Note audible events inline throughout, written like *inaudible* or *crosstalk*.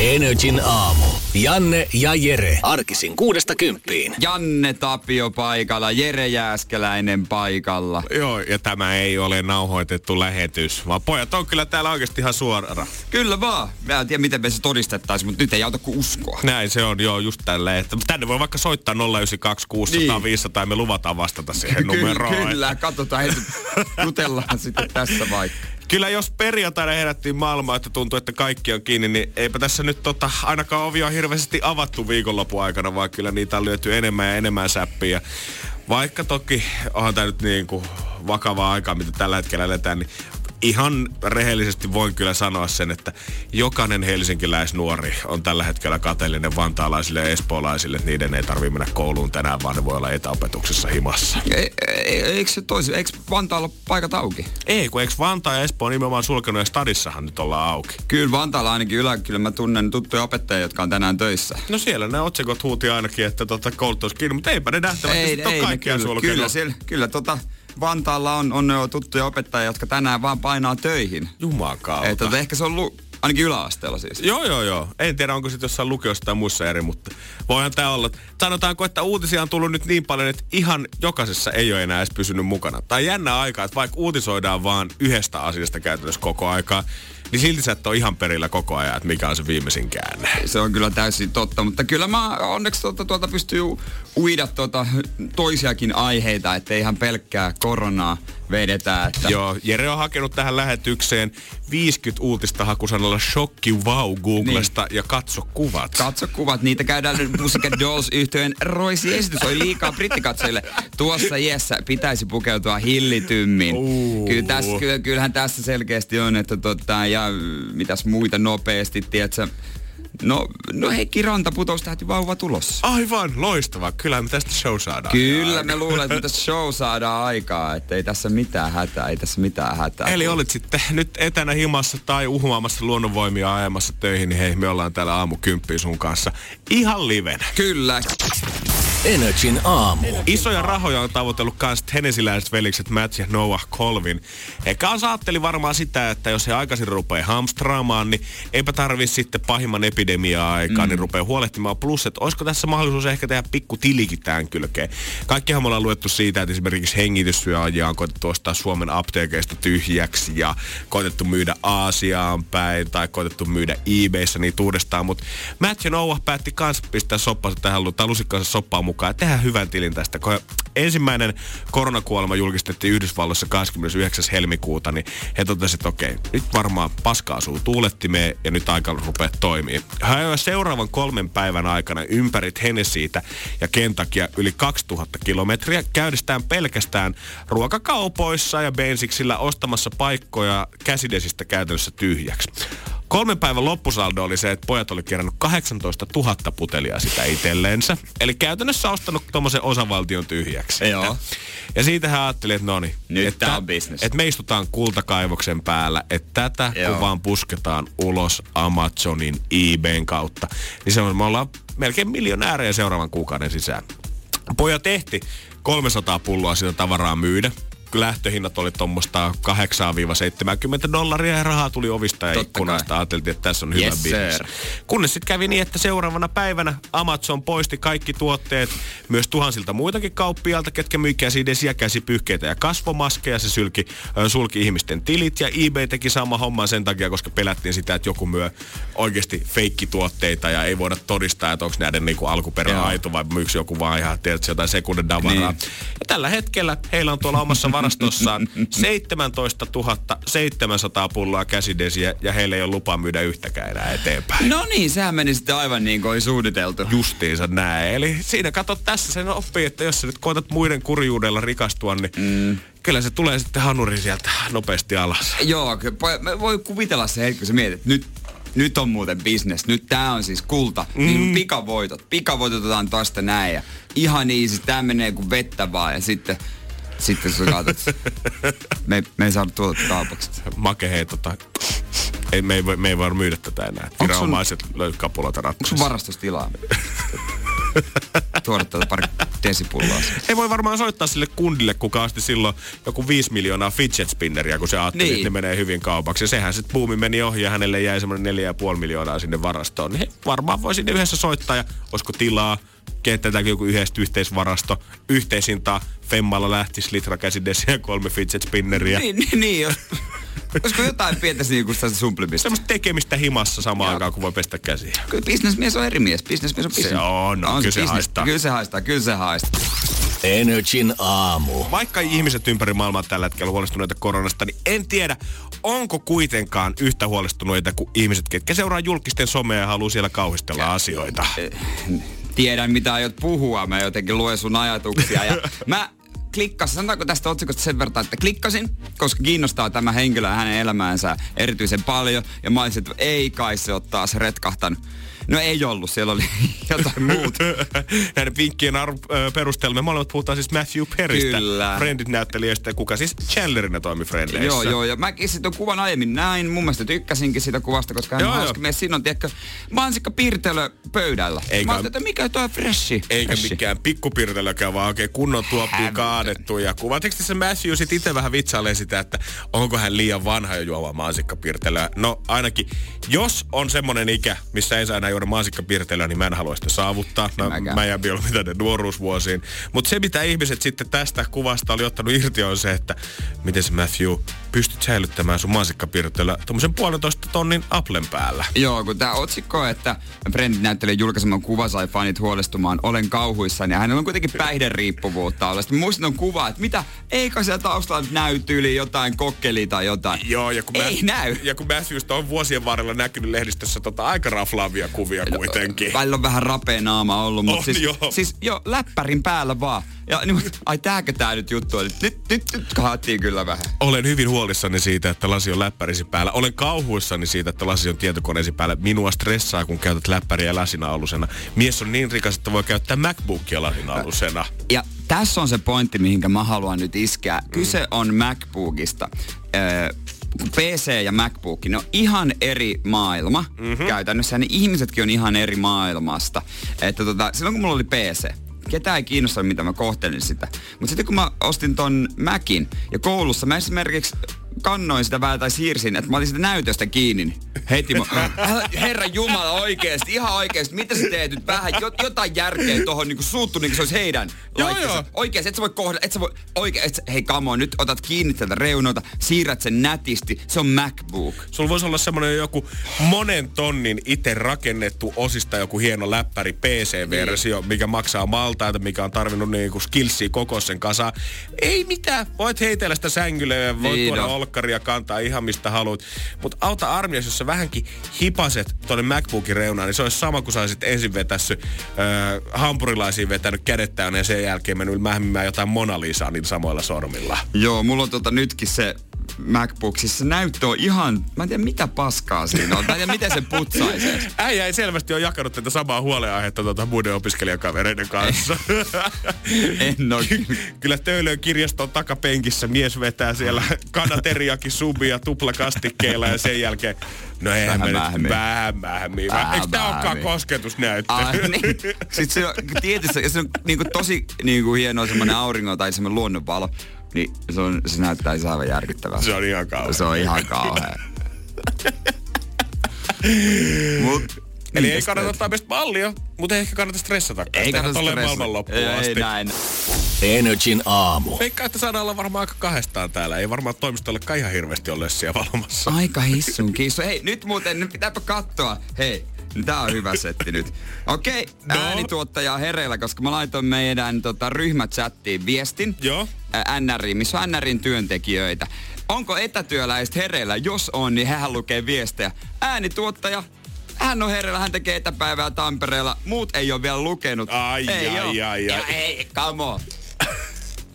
Energin aamu. Janne ja Jere. Arkisin kuudesta kymppiin. Janne Tapio paikalla, Jere Jääskeläinen paikalla. Joo, ja tämä ei ole nauhoitettu lähetys, vaan pojat on kyllä täällä oikeasti ihan suorana. Kyllä vaan. Mä en tiedä, miten me se todistettaisiin, mutta nyt ei auta kuin uskoa. Näin se on, joo, just tälleen. Että tänne voi vaikka soittaa 092 600 niin. 500 ja me luvataan vastata siihen numeroon. Kyllä, katsotaan heti, jutellaan sitten tässä vaikka kyllä jos perjantaina herättiin maailmaa, että tuntuu, että kaikki on kiinni, niin eipä tässä nyt tota, ainakaan ovia hirveästi avattu viikonlopun aikana, vaan kyllä niitä on lyöty enemmän ja enemmän säppiä. Vaikka toki onhan tämä nyt niin kuin vakavaa aikaa, mitä tällä hetkellä eletään, niin ihan rehellisesti voin kyllä sanoa sen, että jokainen helsinkiläisnuori on tällä hetkellä kateellinen vantaalaisille ja espoolaisille, että niiden ei tarvitse mennä kouluun tänään, vaan ne voi olla etäopetuksessa himassa. E, e, eikö se toisi, eikö Vantaalla paikat auki? Ei, kun eikö Vantaa ja Espoo nimenomaan sulkenut ja stadissahan nyt ollaan auki. Kyllä Vantaalla ainakin ylä, kyllä mä tunnen tuttuja opettajia, jotka on tänään töissä. No siellä ne otsikot huuti ainakin, että tota, koulutus kiinni, mutta eipä ne nähtävästi ei, ei, kaikkia kyllä, kyllä, siellä, kyllä tota, Vantaalla on, on jo tuttuja opettajia, jotka tänään vaan painaa töihin. Jumakaan. Että tota, ehkä se on lu- Ainakin yläasteella siis. Joo, joo, joo. En tiedä, onko sitten jossain lukiossa tai muissa eri, mutta voihan tämä olla. Sanotaanko, että uutisia on tullut nyt niin paljon, että ihan jokaisessa ei ole enää edes pysynyt mukana. Tai jännä aika, että vaikka uutisoidaan vaan yhdestä asiasta käytännössä koko aikaa, niin silti sä et ole ihan perillä koko ajan, että mikä on se viimeisin käänne. Se on kyllä täysin totta, mutta kyllä mä onneksi tuota, tuota pystyy uida tuota toisiakin aiheita, että ihan pelkkää koronaa vedetään. Että... Joo, Jere on hakenut tähän lähetykseen 50 uutista hakusanalla shokki wow Googlesta niin. ja katso kuvat. Katso kuvat, niitä käydään Musica *laughs* Dolls yhtyeen Roisi esitys oli liikaa brittikatsojille. Tuossa iässä pitäisi pukeutua hillitymmin. Uh. Kyllä tässä, kyllähän tässä selkeästi on, että tota, ja mitäs muita nopeasti, tiedätkö, No, no Heikki Ranta putosi tähti vauva tulossa. Aivan, loistava. Kyllä me tästä show saadaan. Kyllä me luulen, että *laughs* tästä show saadaan aikaa. Että ei tässä mitään hätää, ei tässä mitään hätää. Eli olit sitten nyt etänä himassa tai uhmaamassa luonnonvoimia ajamassa töihin, niin hei, me ollaan täällä aamu sun kanssa ihan liven. Kyllä. Energin aamu. Isoja rahoja on tavoitellut kans tenesiläiset velikset Matt ja Noah Colvin. He kanssa ajatteli varmaan sitä, että jos he aikaisin rupeaa hamstraamaan, niin eipä tarvi sitten pahimman epidemia-aikaa, mm. niin rupeaa huolehtimaan. Plus, että olisiko tässä mahdollisuus ehkä tehdä pikku tilikin tähän kylkeen. Kaikkihan me ollaan luettu siitä, että esimerkiksi hengityssyöajia on koetettu ostaa Suomen apteekeista tyhjäksi ja koetettu myydä Aasiaan päin tai koetettu myydä eBayssä niitä uudestaan. Mutta Matt ja Noah päätti kans pistää soppansa tähän, tai lusikkansa soppaan mukaan ja tehdä hyvän tilin tästä. Kun ensimmäinen koronakuolema julkistettiin Yhdysvalloissa 29. helmikuuta, niin he totesivat, että okei, nyt varmaan paska asuu tuulettimeen ja nyt aika rupeaa toimii. Hän seuraavan kolmen päivän aikana ympäri Hennessiitä ja Kentakia yli 2000 kilometriä käydestään pelkästään ruokakaupoissa ja bensiksillä ostamassa paikkoja käsidesistä käytännössä tyhjäksi. Kolmen päivän loppusaldo oli se, että pojat oli kerännyt 18 000 putelia sitä itselleensä. Eli käytännössä ostanut tuommoisen osavaltion tyhjäksi. Joo. Ja siitä hän ajatteli, että no niin. Nyt että, tää on business. Että me istutaan kultakaivoksen päällä, että tätä Joo. kun vaan pusketaan ulos Amazonin eBayn kautta, niin se on, me ollaan melkein miljonäärejä seuraavan kuukauden sisään. Pojat tehti 300 pulloa sitä tavaraa myydä lähtöhinnat oli tuommoista 8-70 dollaria ja rahaa tuli ovista ja Totta ikkunasta. Kai. Ajateltiin, että tässä on hyvä yes, bisnes. Kunnes sitten kävi niin, että seuraavana päivänä Amazon poisti kaikki tuotteet myös tuhansilta muitakin kauppialta, ketkä myi käsidesiä, käsipyyhkeitä ja kasvomaskeja. Se sylki, sulki ihmisten tilit ja eBay teki sama homman sen takia, koska pelättiin sitä, että joku myö oikeasti feikkituotteita ja ei voida todistaa, että onko näiden niinku alkuperä aito vai myyksi joku vaan ihan, tiedätkö, jotain sekunnin davaraa. Niin. Ja tällä hetkellä heillä on tuolla omassa *laughs* varastossaan 17 700 pulloa käsidesiä ja heillä ei ole lupa myydä yhtäkään enää eteenpäin. No niin, sehän meni sitten aivan niin kuin suunniteltu. Justiinsa näin. Eli siinä kato tässä sen oppii, että jos sä nyt koetat muiden kurjuudella rikastua, niin mm kyllä se tulee sitten hanuri sieltä nopeasti alas. Joo, voi kuvitella se hetki, kun sä mietit, nyt nyt on muuten business. Nyt tää on siis kulta. Mm. Niin pikavoitot. Pikavoitot otetaan tosta näin ja ihan easy. Tää menee kuin vettä vaan ja sitten sitten sä katsot, me, me ei saada tuota kaupaksi. Make hei tota, ei, me, ei voi, me ei voi myydä tätä enää. Viranomaiset löytyy kapuloita ratkaisussa. Onko sun varastustilaa? tuoda tätä pari desipulloa. Ei voi varmaan soittaa sille kundille, kuka asti silloin joku 5 miljoonaa fidget spinneria, kun se ajatteli, niin. että ne menee hyvin kaupaksi. Ja sehän sitten buumi meni ohi ja hänelle jäi semmoinen 4,5 miljoonaa sinne varastoon. Niin he varmaan voi sinne yhdessä soittaa ja olisiko tilaa kehitetäänkö joku yhdessä yhteisvarasto, yhteisintaa, Femmalla lähtisi litra käsidesiä ja kolme fidget spinneriä. Niin, niin, niin *laughs* Olisiko jotain pientä niinku sitä sumplimista? Semmoista tekemistä himassa samaan aikaan, kun voi pestä käsiä. Kyllä bisnesmies on eri mies. Bisnesmies on bisnes. Se on, no, on kyllä se, se haistaa. Kyllä se haistaa, kyllä se haistaa. Energin aamu. Vaikka ihmiset ympäri maailmaa tällä hetkellä huolestuneita koronasta, niin en tiedä, onko kuitenkaan yhtä huolestuneita kuin ihmiset, ketkä seuraa julkisten somea ja haluaa siellä kauhistella ja, asioita. Tiedän, mitä aiot puhua. Mä jotenkin luen sun ajatuksia. Ja *laughs* mä klikkasin, sanotaanko tästä otsikosta sen verran, että klikkasin, koska kiinnostaa tämä henkilö ja hänen elämäänsä erityisen paljon. Ja mä olisin, että ei kai se ole taas retkahtanut No ei ollut, siellä oli *laughs* jotain muuta. *laughs* Näiden vinkkien arv- perusteella me molemmat puhutaan siis Matthew Perrystä. Kyllä. Friendit näyttelijästä, kuka siis Chandlerina toimi Frendeissä. Joo, joo, ja mäkin sitten kuvan aiemmin näin. Mun mielestä tykkäsinkin sitä kuvasta, koska hän joo, on hauska mies. Siinä on, tiedätkö, mansikka piirtelö pöydällä. Eikä, mä että mikä toi freshi. Eikä freshi. mikään pikkupirtelökään, vaan oikein kunnon tuoppiin kaadettu. Ja kuvatiko se Matthew sitten itse vähän vitsailee sitä, että onko hän liian vanha jo juomaan mansikkapirtelöä. No ainakin, jos on semmonen ikä, missä ei saa enää juoda mansikkapirtelöä, niin mä en halua sitä saavuttaa. Mä, mä jään vielä mitä ne nuoruusvuosiin. Mutta se, mitä ihmiset sitten tästä kuvasta oli ottanut irti, on se, että miten se Matthew pystyt säilyttämään sun mansikkapirtelöä tuommoisen puolentoista tonnin Applen päällä. Joo, kun tämä otsikko, että Friendit näyttelee julkaiseman kuva sai fanit huolestumaan, olen kauhuissani. Ja hänellä on kuitenkin päihderiippuvuutta olla. Sitten muistin on kuva, että mitä, eikö siellä taustalla näy tyyli jotain kokkelia tai jotain. Joo, ja kun Ei mä, näy. Ja kun Matthewsta on vuosien varrella näkynyt lehdistössä tota aika raflaavia kuvia kuitenkin. Välillä on vähän rapea naama ollut, mutta siis, joo. siis jo läppärin päällä vaan. Ja niin, ai tääkö tää nyt juttu oli? Nyt, nyt, nyt kahattiin kyllä vähän. Olen hyvin huolissani siitä, että lasi on läppärisi päällä. Olen kauhuissani siitä, että lasi on tietokoneesi päällä. Minua stressaa, kun käytät läppäriä lasinalusena. Mies on niin rikas, että voi käyttää MacBookia lasinalusena. Ja tässä on se pointti, mihinkä mä haluan nyt iskeä. Kyse on MacBookista. Öö, PC ja MacBook, ne on ihan eri maailma mm-hmm. käytännössä. Ne ihmisetkin on ihan eri maailmasta. Että tota, silloin kun mulla oli PC, ketään ei kiinnosta, mitä mä kohtelin sitä. Mutta sitten kun mä ostin ton Macin ja koulussa mä esimerkiksi kannoin sitä vähän tai siirsin, että mä olin sitä näytöstä kiinni. Niin heti mä, herra Jumala oikeesti, ihan oikeesti, mitä sä teet nyt vähän, jotain järkeä tohon niinku suuttu niinku se olisi heidän joo, joo. Oikeesti, et sä voi kohdella, et sä voi, oikein, et sä, hei kamo, nyt otat kiinni tältä reunoilta, siirrät sen nätisti, se on MacBook. Sulla voisi olla semmonen joku monen tonnin itse rakennettu osista joku hieno läppäri PC-versio, niin. mikä maksaa maltaita, mikä on tarvinnut niinku skillsia koko sen kasa. Ei mitään, voit heitellä sitä sängylle ja voit niin tuoda no olkkaria kantaa ihan mistä haluat. Mutta auta armias, jos sä vähänkin hipaset tuonne MacBookin reunaan, niin se olisi sama kuin sä olisit ensin vetässyt äh, hampurilaisiin vetänyt kädet täynnä ja sen jälkeen mennyt mähmimään jotain Mona Lisaa niin samoilla sormilla. Joo, mulla on tota nytkin se MacBookissa se näyttö on ihan, mä en tiedä mitä paskaa siinä on. Mä en tiedä miten se putsaisi. *laughs* Äijä ei selvästi ole jakanut tätä samaa huoleaihetta tuota muiden opiskelijakavereiden kanssa. *laughs* en ole. Kyllä Töölön kirjaston takapenkissä mies vetää siellä kanateriakin subia tuplakastikkeilla ja sen jälkeen No eihän vähän mähmiä. Vähän mähmiä. Vähän Eikö tää olekaan kosketusnäyttö? Ah, niin. Sitten se on tietysti, se on niinku tosi niinku hieno semmonen auringon tai semmonen luonnonvalo. Niin se, on, se näyttää aivan järkyttävää. Se on ihan kauhea. Se on ihan kauhea. *laughs* Mut, Eli ei kannata ottaa meistä mallia, mutta ehkä kannata stressata. Ei kannata stressata. maailman loppuun ei, asti. Ei näin. Energin aamu. Veikkaa, että saadaan olla varmaan aika kahdestaan täällä. Ei varmaan toimistolle ihan hirveästi ole siellä valmassa. Aika hissun kiisu. Hei, nyt muuten, nyt pitääpä katsoa. Hei, Tää on hyvä setti nyt. *laughs* Okei, okay, no. äänituottaja hereillä, koska mä laitoin meidän tota, ryhmächattiin viestin. Joo. NRI, missä on NRin työntekijöitä. Onko etätyöläiset hereillä? Jos on, niin hän lukee viestejä. Äänituottaja, hän on hereillä, hän tekee etäpäivää Tampereella. Muut ei ole vielä lukenut. Ai, ei ai, ai, ai, ai. ei, come on.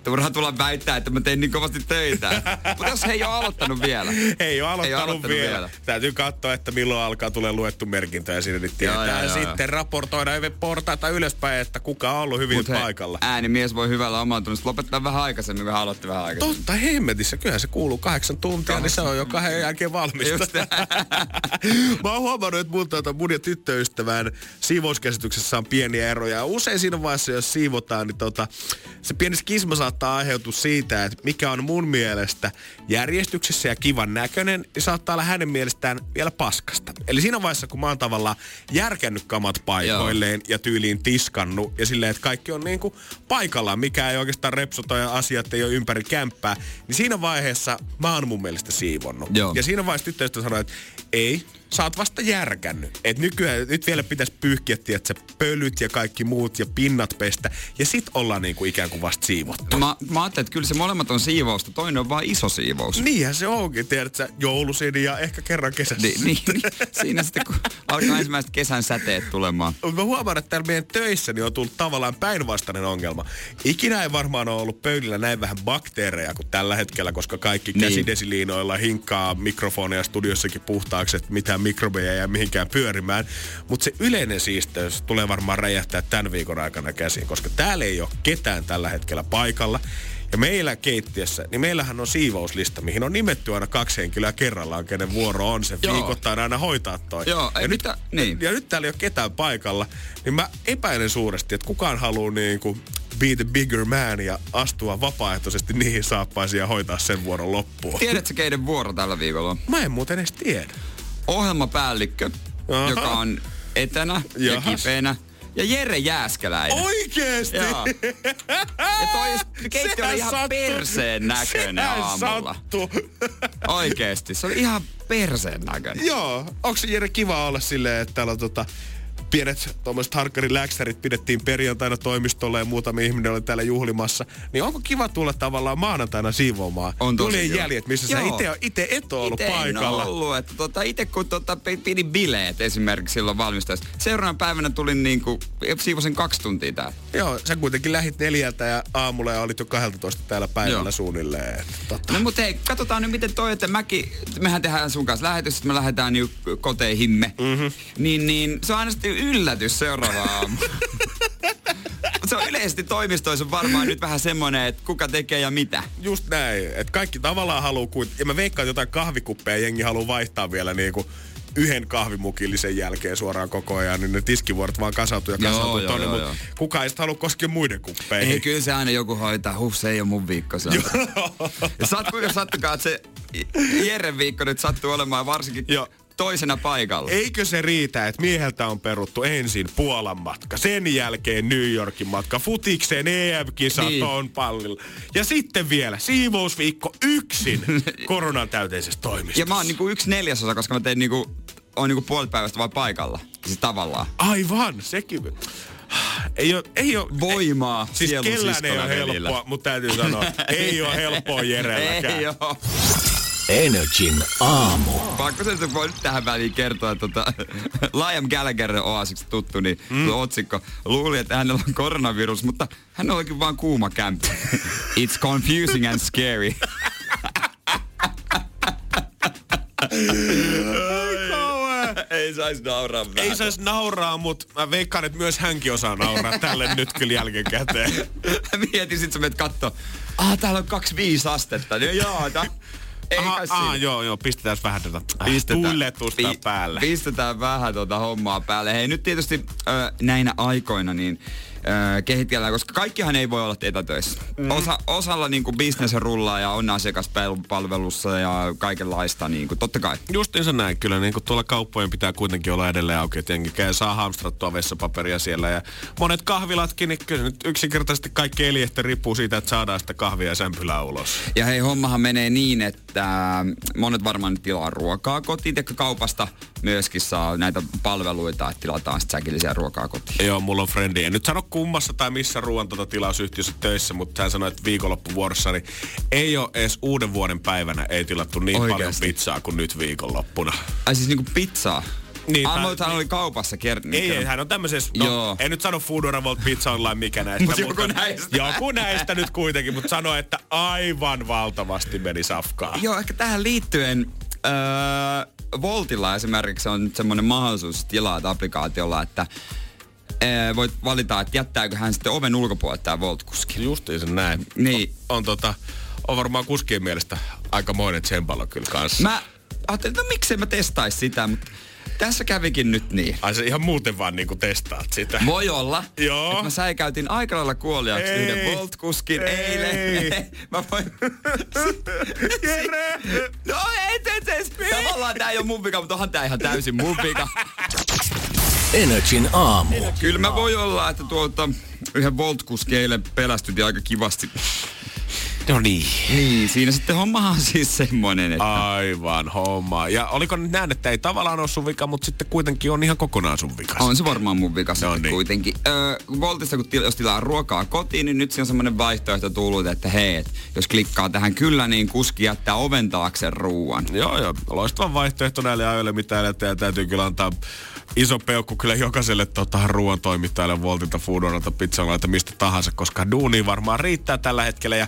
Turha tulla väittää, että mä tein niin kovasti töitä. Mutta jos he ei ole aloittanut vielä. Ei ole aloittanut, Ei ole aloittanut vielä. vielä. Täytyy katsoa, että milloin alkaa tulee luettu merkintä ja siinä niin tietää. joo, joo, sitten raportoida eve portaita ylöspäin, että kuka on ollut hyvin Mut paikalla. äänimies voi hyvällä omatunnosta lopettaa vähän aikaisemmin, kun aloitti vähän aikaisemmin. Totta hemmetissä, kyllähän se kuuluu kahdeksan tuntia, niin se on jo kahden jälkeen valmista. *laughs* Mä oon huomannut, että mun, tuota, mun ja tyttöystävän siivouskäsityksessä on pieniä eroja. Usein siinä vaiheessa, jos siivotaan, niin tota, se pieni skisma saattaa aiheutua siitä, että mikä on mun mielestä järjestyksessä ja kivan näköinen, niin saattaa olla hänen mielestään vielä paskasta. Eli siinä vaiheessa, kun mä oon tavallaan järkännyt kamat paikoilleen ja tyyliin tiskannut ja silleen, että kaikki on niinku paikallaan, mikä ei oikeastaan repsota ja asiat ei ole ympäri kämppää, niin siinä vaiheessa mä oon mun mielestä siivonnut. Joo. Ja siinä vaiheessa tyttöystä sanoi, että ei, sä oot vasta järkännyt. Et nykyään, nyt vielä pitäisi pyyhkiä, että pölyt ja kaikki muut ja pinnat pestä. Ja sit ollaan niinku ikään kuin vasta siivottu. Mä, mä ajattelin, että kyllä se molemmat on siivousta, toinen on vaan iso siivous. Niinhän se onkin, tiedätkö, joulusin ja ehkä kerran kesässä. Niin, niin, niin. Siinä sitten, kun alkaa ensimmäiset kesän säteet tulemaan. Mä huomaan, että täällä meidän töissä niin on tullut tavallaan päinvastainen ongelma. Ikinä ei varmaan ole ollut pöydillä näin vähän bakteereja kuin tällä hetkellä, koska kaikki Niin. käsidesiliinoilla hinkkaa mikrofoneja studiossakin puhtaaksi, että mitään mikrobeja jää mihinkään pyörimään. Mutta se yleinen siisteys tulee varmaan räjähtää tämän viikon aikana käsiin, koska täällä ei ole ketään tällä hetkellä paikalla. Ja meillä keittiössä, niin meillähän on siivouslista, mihin on nimetty aina kaksi henkilöä kerrallaan, kenen vuoro on se Joo. viikoittain aina hoitaa toi. Joo, ei ja nyt, mitä- niin. ja nyt täällä ei ole ketään paikalla, niin mä epäilen suuresti, että kukaan haluaa niin kuin be the bigger man ja astua vapaaehtoisesti niihin saappaisiin ja hoitaa sen vuoron loppuun. Tiedätkö, keiden vuoro tällä viikolla on? Mä en muuten edes tiedä. Ohjelmapäällikkö, Aha. joka on etänä ja Jahas. kipeänä. Ja Jere Jääskeläinen. Oikeesti? Joo. Ja toi *laughs* keittiö oli ihan sattuu. perseen näköinen Sehän aamulla. sattuu. *laughs* Oikeesti, se oli ihan perseen näköinen. Joo. Onko se Jere kiva olla silleen, että täällä on tota, pienet tuommoiset harkkarin läksärit pidettiin perjantaina toimistolle ja muutamia ihminen oli täällä juhlimassa. Niin onko kiva tulla tavallaan maanantaina siivoamaan? On tosi kiva. jäljet, missä Joo. sä ite, ite et ole ollut Ite en paikalla. ollut, että tota, ite kun tota, pi- pidin bileet esimerkiksi silloin valmistaessa. Seuraavana päivänä tulin niinku, siivosin kaksi tuntia täällä. Joo, sä kuitenkin lähit neljältä ja aamulla ja olit jo 12 täällä päivällä Joo. suunnilleen. Että Tota. No mutta hei, katsotaan nyt miten toi, että mäkin, mehän tehdään sun kanssa lähetys, että me lähdetään niin koteihimme. Mm-hmm. Niin, niin se on aina sitten yllätys seuraava aamu. *laughs* Se on yleisesti toimistoissa varmaan nyt vähän semmoinen, että kuka tekee ja mitä. Just näin, että kaikki tavallaan haluu, kuin, ja mä veikkaan että jotain kahvikuppeja jengi haluaa vaihtaa vielä niinku yhden kahvimukillisen jälkeen suoraan koko ajan, niin ne tiskivuorot vaan kasautuu ja kasautuu joo, tonne, mutta kukaan ei sit halua koskea muiden kuppeihin. Ei, kyllä se aina joku hoitaa. Huh, se ei ole mun viikko. Se ja saat kuinka sattukaa, että se Jeren viikko nyt sattuu olemaan varsinkin Joo. Toisena paikalla. Eikö se riitä, että mieheltä on peruttu ensin Puolan matka, sen jälkeen New Yorkin matka, futikseen EM-kisat Niin. on pallilla. Ja sitten vielä siivousviikko yksin *laughs* koronan täyteisessä toimistossa. Ja mä oon niinku yksi neljäsosa, koska mä tein niinku, on niinku puolet päivästä vaan paikalla. Siis tavallaan. Aivan, sekin. Ei ole, ei ole, Voimaa Siis sielun kellään ei ole helppoa, mutta täytyy sanoa, ei ole helppoa Jerelläkään. Ei oo. Energin aamu. Pakko se nyt voi nyt tähän väliin kertoa, että tota, *laughs* Liam Gallagher oasiksi tuttu, niin mm. otsikko luuli, että hänellä on koronavirus, mutta hän olikin vaan kuuma kämpi. *laughs* It's confusing and scary. *laughs* Ei saisi nauraa Ei saisi nauraa, mutta mä veikkaan, että myös hänkin osaa nauraa tälle nyt kyllä jälkikäteen. Mietin sit sä menet kattoo. Ah, täällä on 25 astetta. Niin joo, ta. Ei Aha, kai aa, siinä. joo, joo, pistetään vähän tätä Pistetään- tulletusta pi- päälle. Pistetään vähän tuota hommaa päälle. Hei nyt tietysti ö, näinä aikoina niin ö, kehitellään, koska kaikkihan ei voi olla etätöissä. Mm. Osa, osalla niinku bisnes rullaa ja on asiakaspalvelussa ja kaikenlaista niinku, totta kai. Justiinsa näin kyllä, niin kuin tuolla kauppojen pitää kuitenkin olla edelleen auki, että jengi käy, saa hamstrattua vessapaperia siellä ja monet kahvilatkin, niin kyllä nyt yksinkertaisesti kaikki eliehtä riippuu siitä, että saadaan sitä kahvia ja sämpylää ulos. Ja hei, hommahan menee niin, että monet varmaan tilaa ruokaa kotiin, teikö kaupasta myöskin saa näitä palveluita, että tilataan sitten säkillisiä ruokaa kotiin. Joo, mulla on frendi. En nyt sano kummassa tai missä ruoan tota tilausyhtiössä töissä, mutta hän sanoi, että viikonloppuvuorossa niin ei ole edes uuden vuoden päivänä ei tilattu niin Oikeesti? paljon pizzaa kuin nyt viikonloppuna. Ai siis niinku pizzaa. Niin, Ah, mutta hän oli kaupassa ker- Ei, ei, hän on tämmöisessä, no, Joo. en nyt sano Foodora Volt Pizza Online mikä *laughs* näistä. Mut joku näistä. Joku näistä nyt kuitenkin, mutta sano, että aivan valtavasti meni safkaa. Joo, ehkä tähän liittyen öö, Voltilla esimerkiksi on nyt semmoinen mahdollisuus tilaat applikaatiolla, että öö, voit valita, että jättääkö hän sitten oven ulkopuolelle tämä Volt-kuski. Justiin sen näin. Niin. On, on, tota, on varmaan kuskien mielestä aikamoinen tsempalo kyllä kanssa. Mä ajattelin, että no miksei mä testais sitä, mutta tässä kävikin nyt niin. Ai se ihan muuten vaan niinku testaat sitä. Voi olla, Joo. että mä säikäytin aika lailla kuoliaksi Ei. yhden Volt-kuskin Ei. eilen. *laughs* mä voin... Jere! No ei, et, et, et. Tavallaan tää ei ole mun vika, mutta onhan tää ihan täysin mun vika. *laughs* Energin aamu. Kyllä mä voi olla, että tuota, yhden Volt-kuski eilen pelästyti aika kivasti. No niin. Niin, siinä sitten hommahan on siis semmonen, että... Aivan homma. Ja oliko nyt näin, että ei tavallaan ole sun vika, mutta sitten kuitenkin on ihan kokonaan sun vika. On se varmaan mun vika sitten No niin. kuitenkin. Öö, Voltissa, kun til, jos tilaa ruokaa kotiin, niin nyt siinä on semmoinen vaihtoehto tullut, että hei, et jos klikkaa tähän kyllä, niin kuski jättää oven taakse ruuan. Joo, joo. Loistava vaihtoehto näille ajoille, mitä. Ja täytyy kyllä antaa iso peukku kyllä jokaiselle tota, ruoan toimittajalle, Voltilta, Foodoralta, Pizzalalta, mistä tahansa, koska duuni varmaan riittää tällä hetkellä. Ja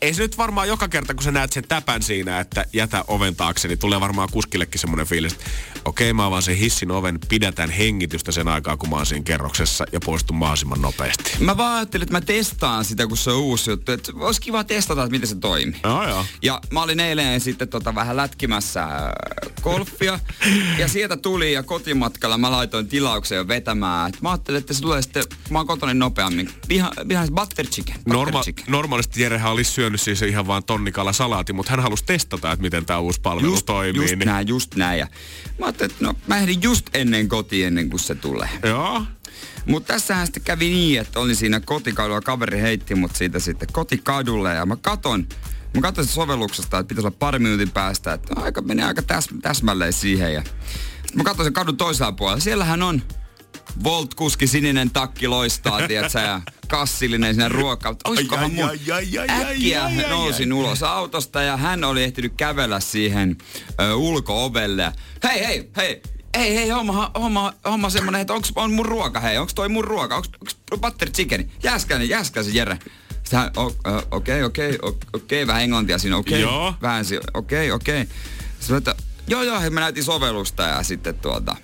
ei se nyt varmaan joka kerta, kun sä näet sen täpän siinä, että jätä oven taakse, niin tulee varmaan kuskillekin semmoinen fiilis, että okei, mä avaan sen hissin oven, pidätän hengitystä sen aikaa, kun mä oon siinä kerroksessa ja poistun mahdollisimman nopeasti. Mä vaan ajattelin, että mä testaan sitä, kun se on uusi juttu. Että olisi kiva testata, että miten se toimii. Joo, joo. Ja mä olin eilen sitten tota vähän lätkimässä äh, golfia. *laughs* ja sieltä tuli ja kotimatkalla mä laitoin tilauksen jo vetämään. Et mä ajattelin, että se tulee sitten, mä oon kotona niin nopeammin. Viha, vihan butter chicken. Butter Norma- chicken. normaalisti Jerehän olisi syönyt siis ihan vaan tonnikala salaati, mutta hän halusi testata, että miten tämä uusi palvelu Just, toimii. just niin- näin, just näin. Ja mä ajattelin, että no mä ehdin just ennen kotiin ennen kuin se tulee. Joo. Mutta tässähän sitten kävi niin, että olin siinä kotikadulla, kaveri heitti mut siitä sitten kotikadulle ja mä katon, mä katon sitä sovelluksesta, että pitäisi olla pari minuutin päästä, että aika menee aika täs, täsmälleen siihen ja mä katson sen kadun toisella puolella, siellähän on Volt-kuski, sininen takki loistaa, tiedätkö, ja kassillinen sinne ruokaa. Olisikohan mun... ai, ai, ai, ai, Äkkiä ai, ai, nousin ai. ulos autosta ja hän oli ehtinyt kävellä siihen ö, ulko-ovelle. Hei, hei, hei, hei, hei, homma, homma, homma semmonen, että onks on mun ruoka, hei, onks toi mun ruoka, onks, onks butter chickeni? Jääskäinen, jääskäisen Jere. Sitten okei, okei, okei, vähän englantia siinä, okei, Joo. vähän okei, okei. Sitten että, joo, joo, hei, mä näytin sovellusta ja sitten tuota,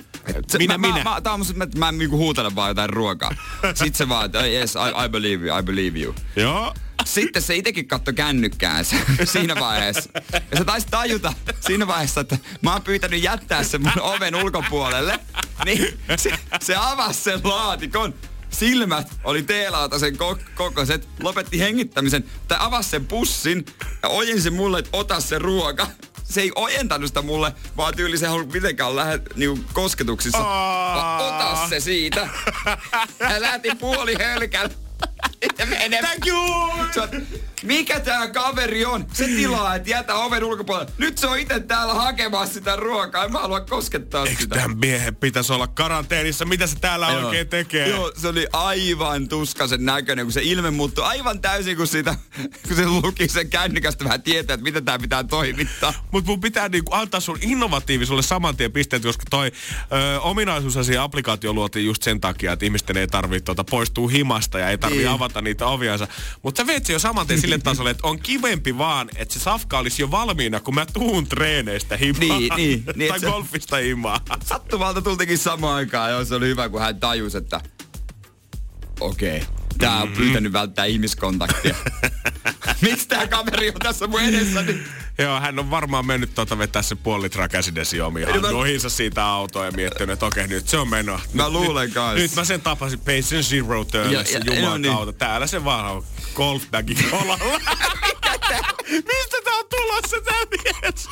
Minä, mä, minä. Mä, mä, tää on musta, mä, mä niinku huutelen vaan jotain ruokaa. Sitten se vaan, että yes, I, I believe you, I believe you. Joo. Sitten se itekin katsoi kännykkäänsä *laughs* siinä vaiheessa. Ja se taisi tajuta siinä vaiheessa, että mä oon pyytänyt jättää sen mun oven ulkopuolelle. Niin se, se avasi sen laatikon. Silmät oli teelautasen ko- kokoiset, lopetti hengittämisen, tai avasi sen pussin ja ojensi mulle, että ota se ruoka. Se ei ojentanut sitä mulle, vaan tyyli se ei mitenkään lähde niinku kosketuksissa. Vaan ota se siitä. *laughs* Ja lähti puoli hölkällä. Thank you! Mikä tää kaveri on? Se tilaa, että jätä oven ulkopuolelle. Nyt se on itse täällä hakemassa sitä ruokaa. En mä halua koskettaa Eikö sitä. tämän miehen pitäisi olla karanteenissa? Mitä se täällä Joo. oikein tekee? Joo, se oli aivan tuskasen näköinen, kun se ilme muuttui aivan täysin, kun, sitä, kun se luki sen kännykästä vähän tietää, että miten tää pitää toimittaa. Mutta mun pitää niinku antaa sun innovatiivisuudelle saman tien pisteet, koska toi ö, ominaisuus siihen applikaatio luotiin just sen takia, että ihmisten ei tarvitse tuota, poistua himasta ja ei tarvitse Niin. avata niitä oviansa. Mutta sä veet se jo saman tien sille tasolle, että on kivempi vaan, että se safka olisi jo valmiina, kun mä tuun treeneistä himaan. Niin, niin, niin, *laughs* tai et se- golfista himaan. Sattumalta tultikin samaan aikaan, ja se oli hyvä, kun hän tajusi, että okei, okay, tää on pyytänyt välttää ihmiskontaktia. *laughs* Miksi tää kaveri on tässä mun edessä? Niin Joo, hän on varmaan mennyt tuota vetää se puoli litraa käsidesiomia Eli mä- nohinsa siitä autoa ja miettinyt, että okei, nyt se on menoa. Mä Nyt- luulen nyt, kans. Nyt mä sen tapasin Patient Zero Turnissa, joo, niin. kautta. Täällä se vaan on golfbagin kolalla. *laughs* Mistä tää on tulossa tää mies?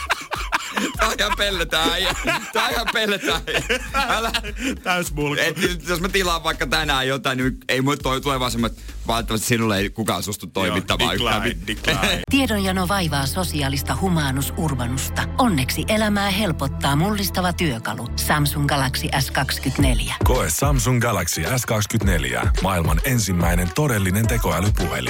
tää on ihan pelletään äijä. Tää on ihan pelletään äijä. Älä, Täys et, jos mä tilaan vaikka tänään jotain, niin ei mulle toi tule vaan semmoinen, että valitettavasti sinulle ei kukaan suostu toimittamaan yhtään decline, mitään. decline. *laughs* Tiedonjano vaivaa sosiaalista humanus urbanusta. Onneksi elämää helpottaa mullistava työkalu. Samsung Galaxy S24. Koe Samsung Galaxy S24. Maailman ensimmäinen todellinen tekoälypuhelin.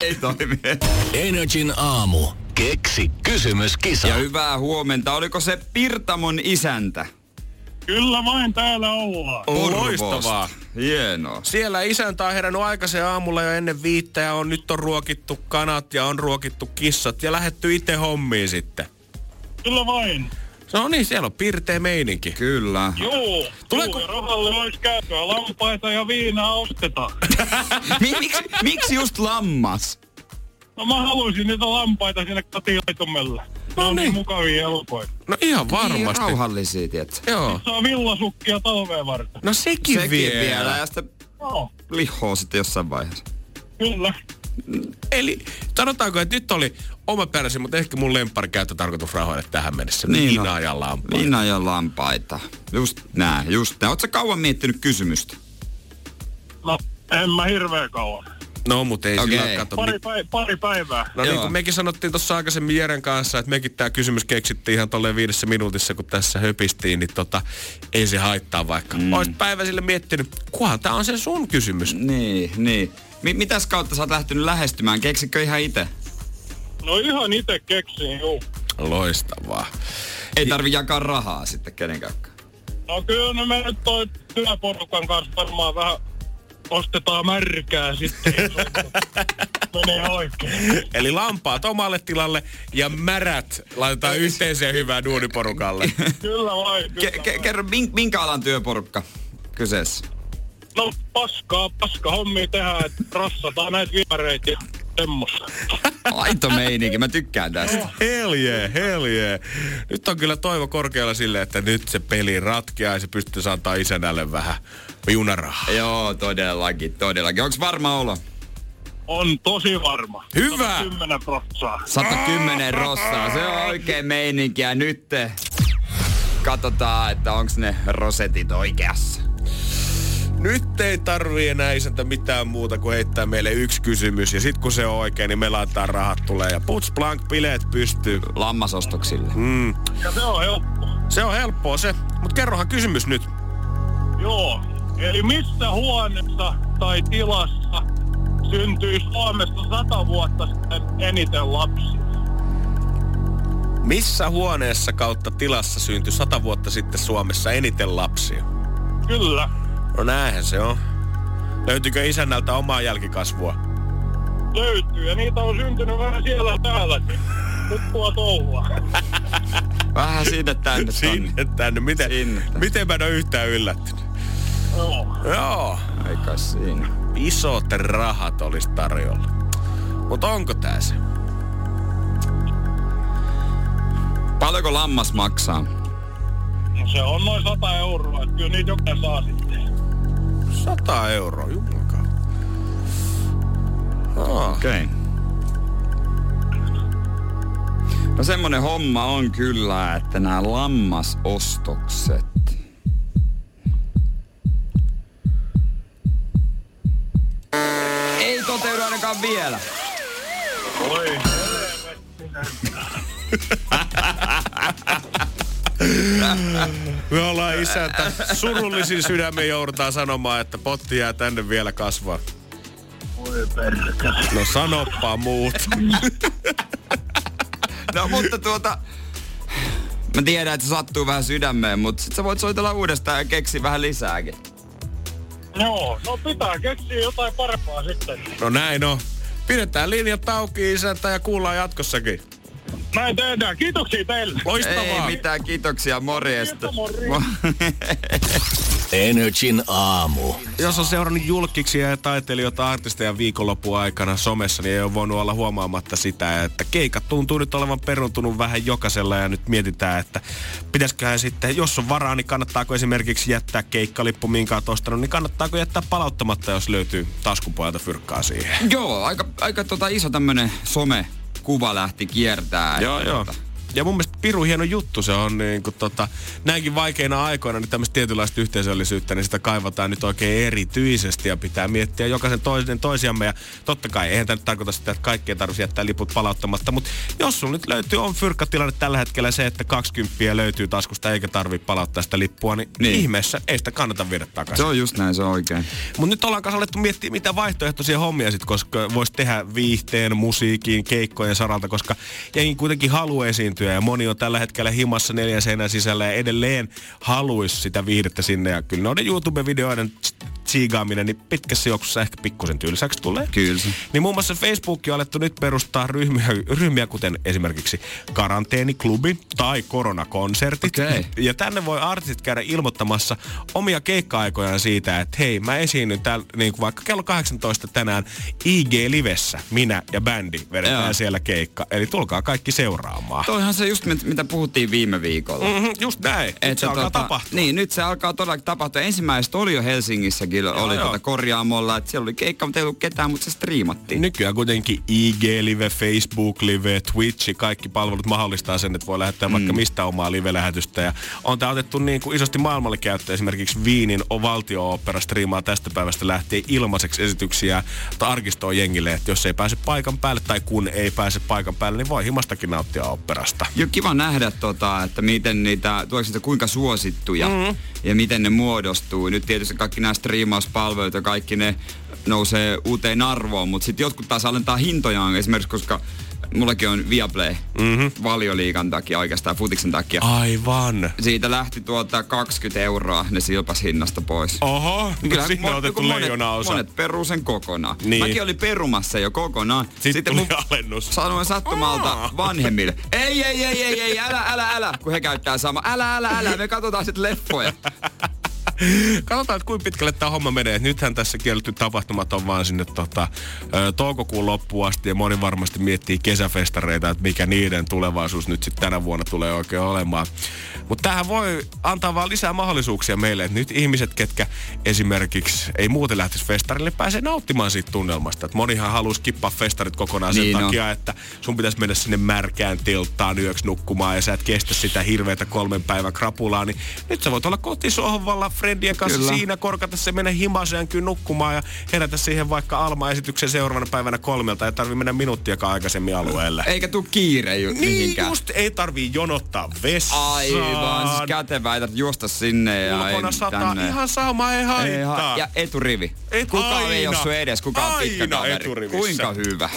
Ei toimi. Energin aamu. Keksi kysymyskisa. Ja hyvää huomenta. Oliko se Pirtamon isäntä? Kyllä vain täällä ollaan. Loistavaa. Hienoa. Siellä isäntä on herännyt aikaisen aamulla jo ennen viittä ja on, nyt on ruokittu kanat ja on ruokittu kissat ja lähetty itse hommiin sitten. Kyllä vain. No niin, siellä on pirteä meininki. Kyllä. Joo. Tuleeko- rahalle olisi käytöä. Lampaita ja viinaa ostetaan. *laughs* Mi- miksi, miksi just lammas? No mä haluaisin niitä lampaita sinne kotilaitumelle. Ne No on niin niin. mukavia elukoita. No ihan Niin, varmasti. rauhallisia, tiedätkö? Joo. Saa villasukkia talveen varten. No sekin, Sekin vielä. vielä. Ja sitten Joo, lihoo sitten jossain vaiheessa. kyllä. Eli sanotaanko, että nyt oli oma peräsi, mutta ehkä mun lemppari käyttötarkoitus rahoille tähän mennessä. Niin Niin on. Viinaa ja lampaa. Viina ja lampaita. Just nää, just nää. Ootko kauan miettinyt kysymystä? No, en mä hirveän kauan. No, mutta ei Okei. sillä kato. Pari, mit- päi- pari päivää. No niin Joo. kuin mekin sanottiin tuossa aikaisemmin Jeren kanssa, että mekin tämä kysymys keksittiin ihan tolleen viidessä minuutissa, kun tässä höpistiin, niin tota, ei se haittaa vaikka. Mm. Oisit päivä sille miettinyt, kuhan tää on se sun kysymys. Niin, niin. Mi- mitäs kautta sä oot lähtenyt lähestymään? Keksikö ihan itse? No ihan itse keksin, juu. Loistavaa. Ei tarvi jakaa rahaa sitten kenenkään. No kyllä no me nyt toi työporukan kanssa varmaan vähän ostetaan märkää sitten. *laughs* Menee oikein. Eli lampaat omalle tilalle ja märät laitetaan yhteiseen hyvään duuniporukalle. Kyllä vai, kyllä Ke- ke- kerro, min- minkä alan työporukka kyseessä? No paskaa, paska hommia tehdään, että rassataan näitä viereitä ja semmoista. Aito meininki, mä tykkään tästä. Hell yeah, hell yeah. Nyt on kyllä toivo korkealla sille, että nyt se peli ratkeaa ja se pystyy antaa isänälle vähän viunarahaa. Joo, todellakin, todellakin. Onks varma olo? On tosi varma. Hyvä! 10 prossaa. 110 rossaa, se on oikein meininki ja nyt katsotaan, että onks ne rosetit oikeassa. Nyt ei tarvii enää isäntä mitään muuta kuin heittää meille yksi kysymys. Ja sit kun se on oikein, niin me laitetaan rahat tulee. Ja puts blank, bileet pystyy. Lammasostoksille. Mm. Ja se on helppo. Se on helppoa se. Mut kerrohan kysymys nyt. Joo. Eli missä huoneessa tai tilassa syntyi Suomessa sata vuotta sitten eniten lapsia? Missä huoneessa kautta tilassa syntyi sata vuotta sitten Suomessa eniten lapsia? Kyllä. No näinhän se on. Löytyykö isännältä omaa jälkikasvua? Löytyy ja niitä on syntynyt vähän siellä täällä. Nyt tuo touhua. *laughs* Vähän sinne tänne. Sinne tänne. Miten, Sinne tänne. miten mä en ole yhtään yllättynyt? Joo. Joo. Aika siinä. Isot rahat olisi tarjolla. Mutta onko tää se? Paljonko lammas maksaa? No se on noin 100 euroa, että kyllä niitä jokainen saa sitten. 100 euroa, jumakaan. Oh. Okei. Okay. No semmonen homma on kyllä, että nämä lammasostokset. Ei toteudu ainakaan vielä. Oi. *laughs* Me ollaan isäntä. Surullisin sydämen joudutaan sanomaan, että potti jää tänne vielä kasvaa. Oi perkele. No sanoppa muut. No mutta tuota... Mä tiedän, että se sattuu vähän sydämeen, mutta sit sä voit soitella uudestaan ja keksi vähän lisääkin. Joo, no pitää keksiä jotain parempaa sitten. No näin on. Pidetään linjat auki isäntä ja kuullaan jatkossakin. Näin tehdään. Kiitoksia teille. Loistavaa. Ei mitään, kiitoksia, morjesta. Morjens. *laughs* Mo- Energin aamu. Jos on seurannut julkiksia ja taiteilijoita artisteja viikonlopun aikana somessa, niin ei ole voinut olla huomaamatta sitä, että keikat tuntuu nyt olevan peruntunut vähän jokaisella ja nyt mietitään, että pitäisiköhän sitten, jos on varaa, niin kannattaako esimerkiksi jättää keikkalippu, minkä oot ostanut, niin kannattaako jättää palauttamatta, jos löytyy taskun pojalta fyrkkaa siihen. Joo, aika, aika tota iso tämmönen some kuva lähti kiertää. Joo, että joo. tota, Ja mun mielestä piru hieno juttu se on niin kuin tota, näinkin vaikeina aikoina niin tämmöistä tietynlaista yhteisöllisyyttä, niin sitä kaivataan nyt oikein erityisesti ja pitää miettiä jokaisen toisen toisiamme. Ja totta kai, eihän tämä nyt tarkoita sitä, että kaikkien tarvitsisi jättää liput palauttamatta, mutta jos sulla nyt löytyy, on fyrkkatilanne tällä hetkellä se, että 20 löytyy taskusta eikä tarvitse palauttaa sitä lippua, niin, Niin. ihmeessä ei sitä kannata viedä Se takaisin. on just näin, se on oikein. Mutta nyt ollaan kanssa alettu miettiä, mitä vaihtoehtoisia hommia sit, koska voisi tehdä viihteen, musiikin, keikkojen saralta, koska jengi kuitenkin haluaa esiintyä ja moni on tällä hetkellä himassa neljän seinän sisällä ja edelleen haluaisi sitä viihdettä sinne. Ja kyllä noiden YouTube-videoiden tsiigaaminen, niin pitkässä juoksussa ehkä pikkusen tylsäksi tulee. Kyllä. Niin muun muassa Facebook on alettu nyt perustaa ryhmiä, ryhmiä kuten esimerkiksi karanteeniklubi tai koronakonsertit. Okei. Ja tänne voi artistit käydä ilmoittamassa omia keikka-aikojaan siitä, että hei, mä esiinnyn täällä niin kuin vaikka kello 18 tänään IG-livessä. Minä ja bändi vedetään Joo. siellä keikka. Eli tulkaa kaikki seuraamaan. Toihan se just, mit- mitä puhuttiin viime viikolla. Mm-hmm, just näin. Nyt Että se alkaa tota, tapahtua. Niin, nyt se alkaa todellakin tapahtua. Ensimmäiset oli jo Helsingissäkin, oli joo. tota korjaamolla, että siellä oli keikka, mutta ei ollut ketään, mutta se striimattiin. Nykyään kuitenkin IG-live, Facebook-live, Twitch, kaikki palvelut mahdollistaa sen, että voi lähettää mm. vaikka mistä omaa live-lähetystä. Ja on tämä otettu niin kuin isosti maailmalle käyttöön. Esimerkiksi Viinin valtio-opera striimaa tästä päivästä lähtien ilmaiseksi esityksiä tai arkistoon jengille, että jos ei pääse paikan päälle tai kun ei pääse paikan päälle, niin voi himastakin nauttia operasta. Jo kiva nähdä, tota, että miten niitä, tuleeko niitä kuinka suosittuja mm. ja miten ne muodostuu. Nyt tietysti kaikki nämä striimauspalvelut ja kaikki ne nousee uuteen arvoon, mutta sitten jotkut taas alentaa hintojaan esimerkiksi, koska mullakin on Viaplay mm-hmm. valioliikan takia oikeastaan, futiksen takia. Aivan. Siitä lähti tuota 20 euroa, ne silpas hinnasta pois. Oho, no siinä on mo- otettu kun monet, osa. monet peruu sen kokonaan. Niin. Mäkin olin perumassa jo kokonaan. Sitten tuli alennus. Sanoin sattumalta Aa. vanhemmille, ei, ei, ei, ei, ei, älä, älä, älä, kun he käyttää sama. Älä, älä, älä, me katsotaan sitten leffoja. *laughs* Katsotaan, että kuinka pitkälle tämä homma menee. Nythän tässä kielletty tapahtumat on vaan sinne tota, toukokuun loppuun asti ja moni varmasti miettii kesäfestareita, että mikä niiden tulevaisuus nyt sitten tänä vuonna tulee oikein olemaan. Mutta tähän voi antaa vaan lisää mahdollisuuksia meille, että nyt ihmiset, ketkä esimerkiksi ei muuten lähtisi festarille, pääsee nauttimaan siitä tunnelmasta. Et monihan haluaisi kippaa festarit kokonaan sen Niin on. takia, että sun pitäisi mennä sinne märkään telttaan yöksi nukkumaan ja sä et kestä sitä hirveätä kolmen päivän krapulaa, niin nyt sä voit olla kotisohvalla friendien kanssa Kyllä. Siinä, korkata se, mennä himaseen kyllä nukkumaan ja herätä siihen vaikka Alma-esityksen seuraavana päivänä kolmelta ja tarvii mennä minuuttiakaan aikaisemmin alueelle. Eikä tuu kiire ju- niin mihinkään. just, ei tarvii jonottaa vessaan. Aivan, siis kätevää, että juosta sinne ja Ulkona ei sataa tänne. ihan sama, ei Ei haittaa. ha- ja eturivi. Et kuka ei aina. ole sun edes, kuka on pitkä Aina kaveri. eturivissä. Kuinka hyvä.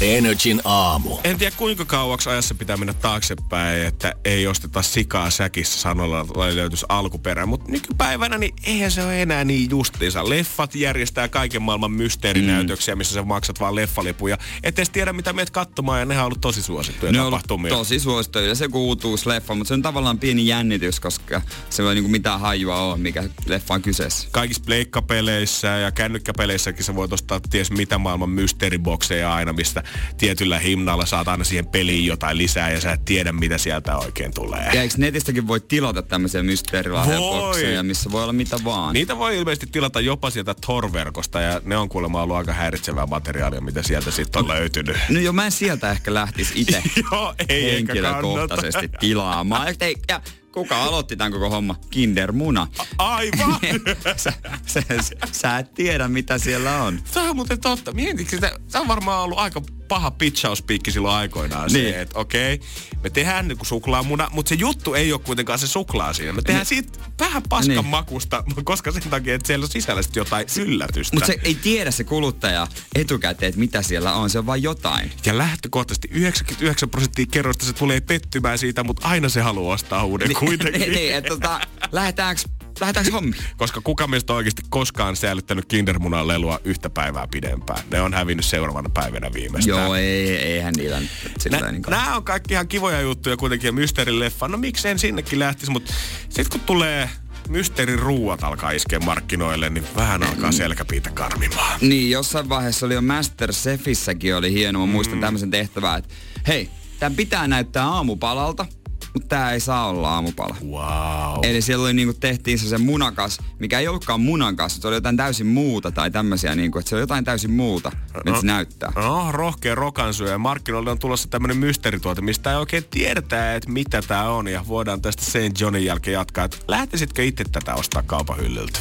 Energin aamu. En tiedä kuinka kauaksi ajassa pitää mennä taaksepäin, että ei osteta sikaa säkissä sanolla, tai löytyisi alkuperä. Mutta nykypäivänä niin eihän se ole enää niin justiinsa. Leffat järjestää kaiken maailman mysteerinäytöksiä, missä sä maksat vaan leffalipuja. Et edes tiedä mitä meet katsomaan ja nehän on ollut tosi suosittuja Ne tapahtumia. tosi suosittu yleensä kuin uutuusleffa, mutta se on tavallaan pieni jännitys, koska se ei niinku mitään hajua ole, mikä leffa on kyseessä. Kaikissa pleikkapeleissä ja kännykkäpeleissäkin sä voit ostaa ties mitä maailman mysteeribokseja aina, mistä tietyllä hinnalla saat aina siihen peliin jotain lisää ja sä et tiedä mitä sieltä oikein tulee. Ja eikö netistäkin voi tilata tämmöisiä mysteerilahjabokseja, Voi. Missä voi olla mitä vaan? Niitä voi ilmeisesti tilata jopa sieltä Tor-verkosta ja ne on kuulemma ollut aika häiritsevää materiaalia, mitä sieltä sitten on löytynyt. No joo, mä en sieltä ehkä lähtisi itse *laughs* Joo, ei ehkä henkilökohtaisesti tilaamaan. Ei, ja kuka aloitti tämän koko homma? Kindermuna. Aivan! *laughs* sä, sä, sä, sä et tiedä, mitä siellä on. Tämä on muuten totta. Mietitkö sitä? Tämä on varmaan ollut aika paha pitchauspiikki silloin aikoinaan Niin. se, että okei, me tehdään niinku suklaamuna, mutta se juttu ei ole kuitenkaan se suklaa siinä. Me tehdään siitä vähän paskan Niin. makusta, koska sen takia, että siellä on sisällä jotain yllätystä. Mutta se ei tiedä se kuluttaja etukäteen, että mitä siellä on. Se on vain jotain. Ja lähtökohtaisesti 99 prosenttia kerroista se tulee pettymään siitä, mutta aina se haluaa ostaa uuden kuitenkin. niin, *laughs* niin, että tota, lähdetäänkö, lähdetäänkö hommiin? Koska kuka meistä on oikeasti koskaan säilyttänyt kindermunan lelua yhtä päivää pidempään. Ne on hävinnyt seuraavana päivänä viimeistään. Joo, ei, eihän niillä sillä Nä, niin. Nämä on kaikki ihan kivoja juttuja kuitenkin ja mysteerileffa. No miksei sinnekin lähtisi, mutta sitten kun tulee mysteeriruuat alkaa iskeä markkinoille, niin vähän alkaa selkäpiitä karmimaan. Niin, jossain vaiheessa oli jo Masterchefissäkin oli hieno. Mä muistan tämmöisen tehtävää, että hei, tämän pitää näyttää aamupalalta, mutta tää ei saa olla aamupala. Wow. Eli siellä oli niinku, tehtiin se, munakas, mikä ei ollutkaan munakas, se oli jotain täysin muuta tai tämmöisiä, niinku, että se oli jotain täysin muuta, miltä se näyttää. No, rohkea rokansyöjä. Markkinoille on tulossa tämmönen mysteerituote, mistä ei oikein tiedetä, että mitä tää on. Ja voidaan tästä St. Johnin jälkeen jatkaa. Että lähtisitkö itse tätä ostaa kaupan hyllyltä?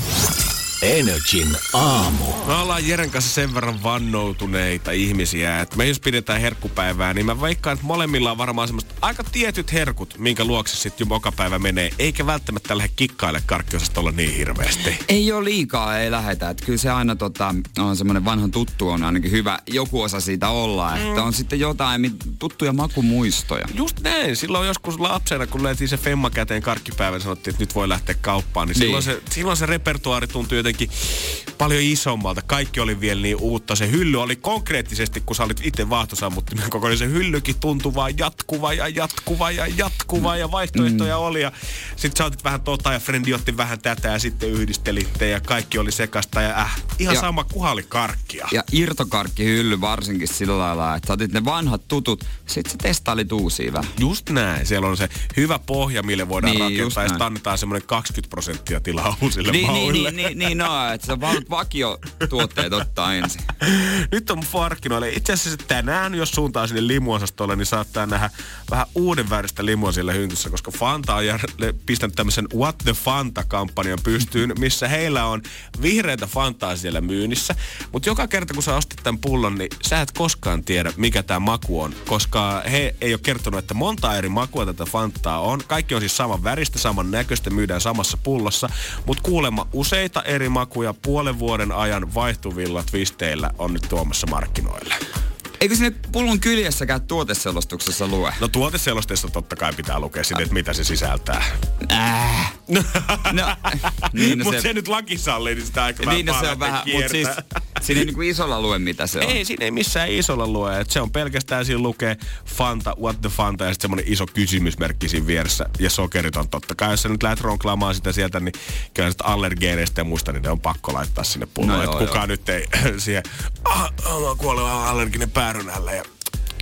Energin aamu. Me ollaan Jeren kanssa sen verran vannoutuneita ihmisiä, että me jos pidetään herkkupäivää, niin mä veikkaan, että molemmilla on varmaan semmoista aika tietyt herkut, minkä luokse sitten joka päivä menee, eikä välttämättä lähde kikkaille karkkiosastolla niin hirveästi. Ei ole liikaa, ei lähetä. Että kyllä se aina tota, on semmoinen vanhan tuttu on ainakin hyvä joku osa siitä olla. Mm. Että on sitten jotain mit- tuttuja makumuistoja. Just näin. Silloin joskus lapsena, kun löytiin se Femma käteen karkkipäivän, sanottiin, että nyt voi lähteä kauppaan. Niin, Niin. Silloin, se, silloin se repertuaari tuntui jotenkin paljon isommalta. Kaikki oli vielä niin uutta. Se hylly oli konkreettisesti, kun sä olit itse vaahtosammuttimen *laughs* koko, niin se hyllykin tuntui vaan jatkuva ja jatkuva ja jatkuva ja vaihtoehtoja mm. oli. Ja sit sä otit vähän tota ja frendi otti vähän tätä ja sitten yhdistelitte ja kaikki oli sekasta ja äh, ihan Ja- sama kuha oli karkkia. Ja irtokarkkihylly varsinkin sillä lailla, että sä otit ne vanhat tutut, sit sä testailit uusia vähän. Just näin. Siellä on se hyvä pohja, mille voidaan Niin, rakentaa. Ja sitten annetaan semmoinen 20 prosenttia tilaa uusille Niin, niin, mauille. niin, niin, niin, no, että sä voit vakiotuotteet ottaa ensin. Nyt on markkinoille. Itse asiassa tänään, jos suuntaa sinne limuosastolle, niin saattaa nähdä vähän uuden väristä limua siellä hyntyssä, koska Fanta on jär- pistänyt tämmöisen What the Fanta-kampanjan pystyyn, missä heillä on vihreitä Fantaa siellä myynnissä. Mutta joka kerta, kun sä ostit tämän pullon, niin sä et koskaan tiedä, mikä tämä maku on, koska he ei ole kertonut, että monta eri makua tätä Fantaa on. Kaikki on siis saman väristä, saman näköistä, myydään samassa pullossa, mutta kuulemma useita eri makuja puolen vuoden ajan vaihtuvilla twisteillä on nyt tuomassa markkinoille. Eikö sinne pullon kyljessäkään tuoteselostuksessa lue? No tuoteselosteessa totta kai pitää lukea sitten, että mitä se sisältää. Äh. No, *laughs* niin, no Mutta se, nyt laki sallii, niin sitä aika niin, no se on vähän, mutta siis siinä ei niinku isolla lue mitä se on. Ei, siinä ei missään isolla lue. Et se on pelkästään siinä lukee Fanta, what the Fanta ja sitten semmonen iso kysymysmerkki siinä vieressä. Ja sokerit on totta kai. Jos sä nyt lähdet ronklaamaan sitä sieltä, niin kyllä sitä allergeeneistä ja muista, niin ne on pakko laittaa sinne pulloon. No kukaan joo. nyt ei *laughs* siihen, ah, mä kuollut allerginen päärynällä ja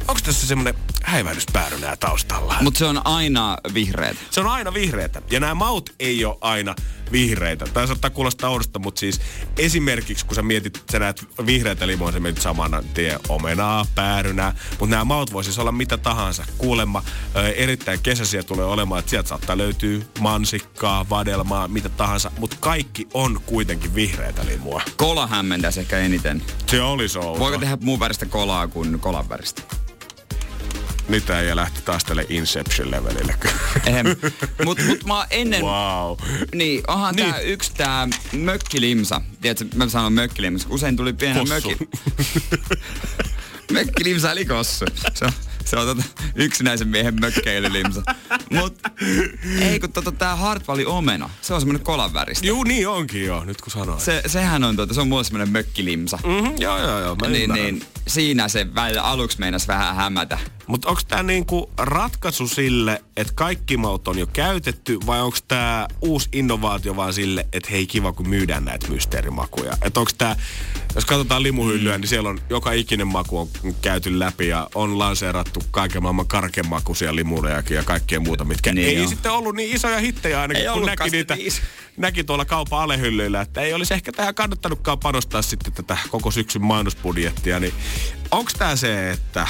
onko tässä semmonen häivähdyspäärynää taustalla? Mutta se on aina vihreät. Se on aina vihreitä. Ja nämä maut ei ole aina vihreitä. Tämä saattaa kuulostaa oudosta, mutta siis esimerkiksi kun sä mietit, sä näet vihreitä limoa, sä mietit samana tie omenaa, päärynää. Mutta nämä maut voi siis olla mitä tahansa. Kuulemma erittäin kesäisiä tulee olemaan, että sieltä saattaa löytyä mansikkaa, vadelmaa, mitä tahansa. Mutta kaikki on kuitenkin vihreitä limua. Kola hämmentäisi ehkä eniten. Se olisi outo. Voiko tehdä muun väristä kolaa kuin kolan väristä? Nyt ei lähti taas tälle Inception-levelille. Ehem. Mut, mut mä oon ennen... wow. Niin, onhan niin. Tää yksi tää mökkilimsa. Tiedätkö, mä sanon mökkilimsa. Usein tuli pienen Kossu. mökki... *laughs* mökkilimsa eli kossu. Se on, se on tota yksinäisen miehen mökkeilylimsa. Mut ei kun tota tää Hartwallin omena. Se on semmonen kolan väristä. Juu, niin onkin jo, nyt kun sanoin. Se, sehän on tota, se on mulle semmonen mökkilimsa. Mm-hmm, joo, joo, joo. Mä Niin, ymmärrän. niin, siinä se välillä aluksi meinas vähän hämätä. Mutta onko tämä niinku ratkaisu sille, että kaikki maut on jo käytetty, vai onko tämä uusi innovaatio vaan sille, että hei kiva kun myydään näitä mysteerimakuja? Että onko tämä, jos katsotaan limuhyllyä, mm. niin siellä on joka ikinen maku on käyty läpi ja on lanseerattu kaiken maailman karkemakuisia limurejakin ja kaikkea muuta, mitkä Niin niin ei joo. sitten ollut niin isoja hittejä ainakin, Ei kun näki niitä, iso- näki tuolla kaupan alehyllyillä, että ei olisi ehkä tähän kannattanutkaan panostaa sitten tätä koko syksyn mainosbudjettia, niin onko tämä se, että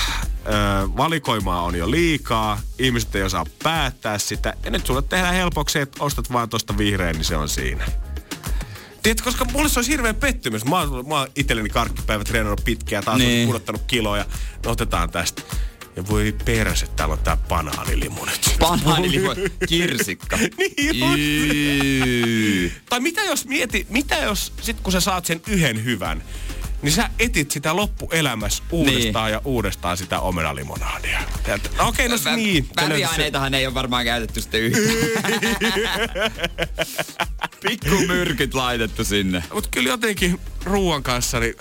ö, valikoimaa on jo liikaa, ihmiset ei osaa päättää sitä, ja nyt sulle tehdään helpoksi, että ostat vaan tuosta vihreän, niin se on siinä. Tiedätkö, koska mulle se olisi hirveä pettymys. Mä oon, mä oon itselleni karkkipäivä treenannut pitkään, taas Niin. pudottanut kiloja. No otetaan tästä. Ja voi perse, täällä on tää banaanilimu nyt. Banaanilimu, *laughs* kirsikka. *laughs* Niin. Tai mitä jos mieti, mitä jos sit kun sä saat sen yhden hyvän, niin sä etit sitä loppuelämässä uudestaan niin. ja uudestaan sitä omenalimonaadia. No Okei, no se niin. Se se- Väriaineitahan ei ole varmaan käytetty sitten yhtään. *laughs* Pikku myrkyt laitettu sinne. Mut kyllä jotenkin ruoan kanssa, niin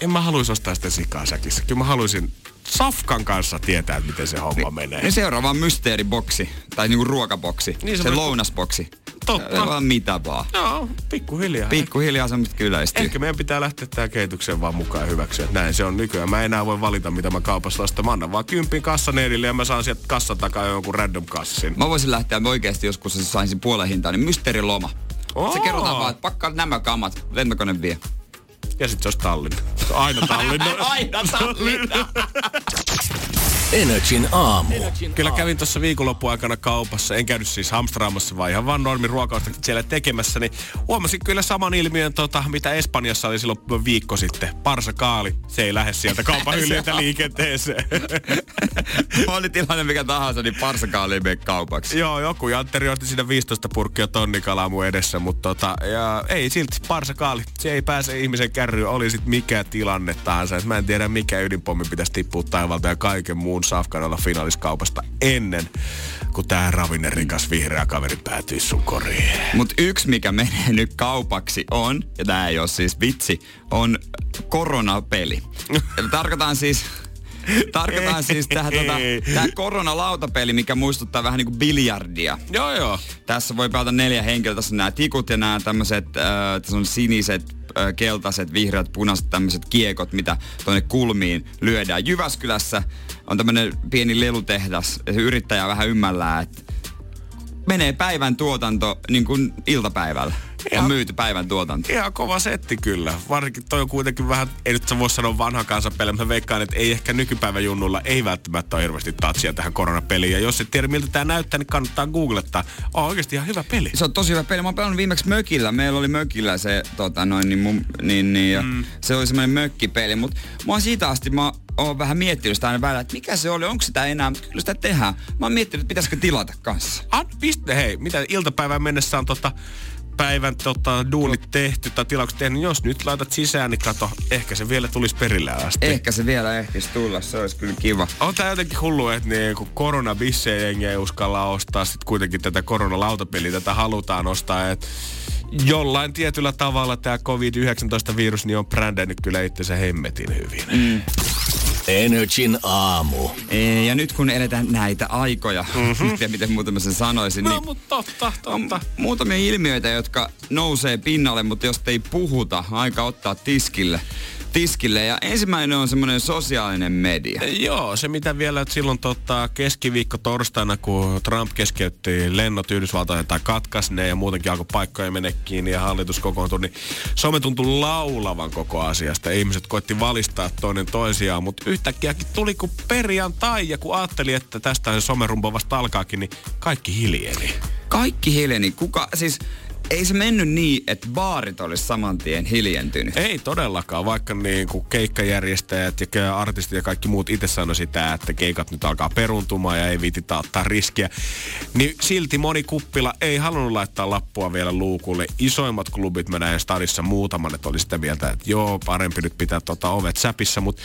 en mä haluaisi ostaa sitä sikaa säkissä. Kyllä mä haluaisin Safkan kanssa tietää, että miten se homma menee. Niin seuraava on mysteeriboksi, tai niinku ruokaboksi, Niin se se, lounasboksi. Totta. Vaan mitä vaan. Joo, pikkuhiljaa. Pikkuhiljaa semmoista yleistyy. Ehkä meidän pitää lähteä tähän kehitykseen vaan mukaan hyväksyä. Näin se on nykyään. Mä en enää voi valita, mitä mä kaupassa ostan. Mä annan vaan kympin kassaneidille ja mä saan sieltä kassan takaa jonkun random kassin. Mä voisin lähteä mä oikeasti joskus, jos saisin puolen hintaan, niin mysteeriloma. Se Oo. kerrotaan vaan, että pakkaa nämä kamat, lentokone vie. Ja sit se olisi Tallinna. Aina Tallinna. *laughs* Aina Tallinna. *laughs* Energin aamu. Kyllä kävin tuossa viikonlopun aikana kaupassa. En käynyt siis hamstraamassa, vaan ihan vaan normin ruokaostokset siellä tekemässä. Niin huomasin kyllä saman ilmiön, tota, mitä Espanjassa oli silloin viikko sitten. Parsakaali. Se ei lähde sieltä kaupan *laughs* hyljiltä liikenteeseen. *laughs* Oli tilanne mikä tahansa, niin parsakaali ei mene kaupaksi. Joo, joku Jantteri otti siinä 15 purkkia tonnikalaa mun edessä, mutta tota, ja ei silti parsakaali. Se ei pääse ihmisen kärryyn, oli sit mikä tilanne tahansa. Et mä en tiedä mikä ydinpommi pitäisi tippua taivalta ja kaiken muun safkan olla finaaliskaupasta ennen kuin tää ravinnerikas vihreä kaveri päätyy sun koriin. Mut yksi, mikä menee *laughs* nyt kaupaksi on, ja tää ei ole siis vitsi, on koronapeli. *laughs* Tarkoitan siis... Tarkoitan siis tähän tota, tää koronalautapeli, mikä muistuttaa vähän niinku biljardia. Joo, joo. Tässä voi pelata neljä henkilöä. Tässä on nämä tikut ja nämä tämmöiset, äh, tässä on siniset, keltaiset, vihreät, punaiset tämmöiset kiekot, mitä tuonne kulmiin lyödään. Jyväskylässä on tämmöinen pieni lelutehdas. Ja se yrittäjä vähän ymmällään, että menee päivän tuotanto niin kuin iltapäivällä. On Ja- myyty päivän tuotanto. Ihan kova setti kyllä. Varsinkin toi on kuitenkin vähän, ei nyt sä voi sanoa vanha kansapeli, mutta mä veikkaan, että ei ehkä nykypäivän junnulla ei välttämättä ole hirveästi tatsia tähän koronapeliin. Ja jos et tiedä miltä tämä näyttää, niin kannattaa googlettaa. On oikeasti ihan hyvä peli. Se on tosi hyvä peli. Mä oon pelannut viimeksi mökillä. Meillä oli mökillä se, tota noin, niin, mun, niin, niin ja mm. se oli semmoinen mökkipeli. Mutta mä oon siitä asti, mä oon vähän miettinyt sitä aina välillä, että mikä se oli, onko sitä enää, mutta kyllä sitä tehdään. Mä oon miettinyt, että pitäisikö tilata kanssa. An, piste, hei, mitä iltapäivään mennessä on tota, päivän tota, duunit tehty tai tilaukset tehty, niin jos nyt laitat sisään, niin kato, ehkä se vielä tulisi perille asti. Ehkä se vielä ehtisi tulla, se olisi kyllä kiva. On tää jotenkin hullu, että niinku koronabissejä jengi ei uskalla ostaa. Sitten kuitenkin tätä koronalautapeliä tätä halutaan ostaa. Et jollain tietyllä tavalla tämä COVID-19-virus niin on brändännyt kyllä itsensä hemmetin hyvin. Mm. Energin aamu. E, Ja nyt kun eletään näitä aikoja, mm-hmm. en tiedä miten muuten mä sen sanoisin, No, niin mutta totta, on totta. muutamia ilmiöitä, jotka nousee pinnalle, mutta jos ei puhuta, aika ottaa tiskille. Tiskille. Ja ensimmäinen on semmoinen sosiaalinen media. Joo, se mitä vielä että silloin tota, keskiviikko torstaina, kun Trump keskeytti lennot Yhdysvaltoihin tai katkaisi ne ja muutenkin alkoi paikkoja mennä kiinni ja hallitus kokoontui, niin some tuntui laulavan koko asiasta. Ihmiset koitti valistaa toinen toisiaan, mutta yhtäkkiäkin tuli kuin perjantai ja kun ajatteli, että tästä se somerumpo vasta alkaakin, niin kaikki hiljeni. Kaikki hiljeni. Kuka, siis ei se mennyt niin, että baarit olisi saman tien hiljentynyt. Ei todellakaan, vaikka niin kuin keikkajärjestäjät ja artistit ja kaikki muut itse sanoi sitä, että keikat nyt alkaa peruntumaan ja ei viititä ottaa riskiä. Niin silti moni kuppila ei halunnut laittaa lappua vielä luukulle. Isoimmat klubit mä näin stadissa muutaman, että oli sitä mieltä, että joo, parempi nyt pitää tota ovet säpissä, mutta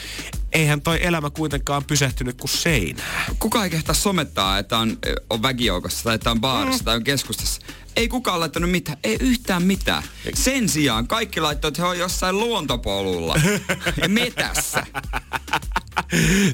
eihän toi elämä kuitenkaan pysähtynyt kuin seinään. Kuka ei kehtaa somettaa, että on, on väkijoukossa tai että on baarissa mm. tai on keskustassa. Ei kukaan laittanut mitään, ei yhtään mitään. Sen sijaan kaikki laittoi, että he on jossain luontopolulla *laughs* ja metässä.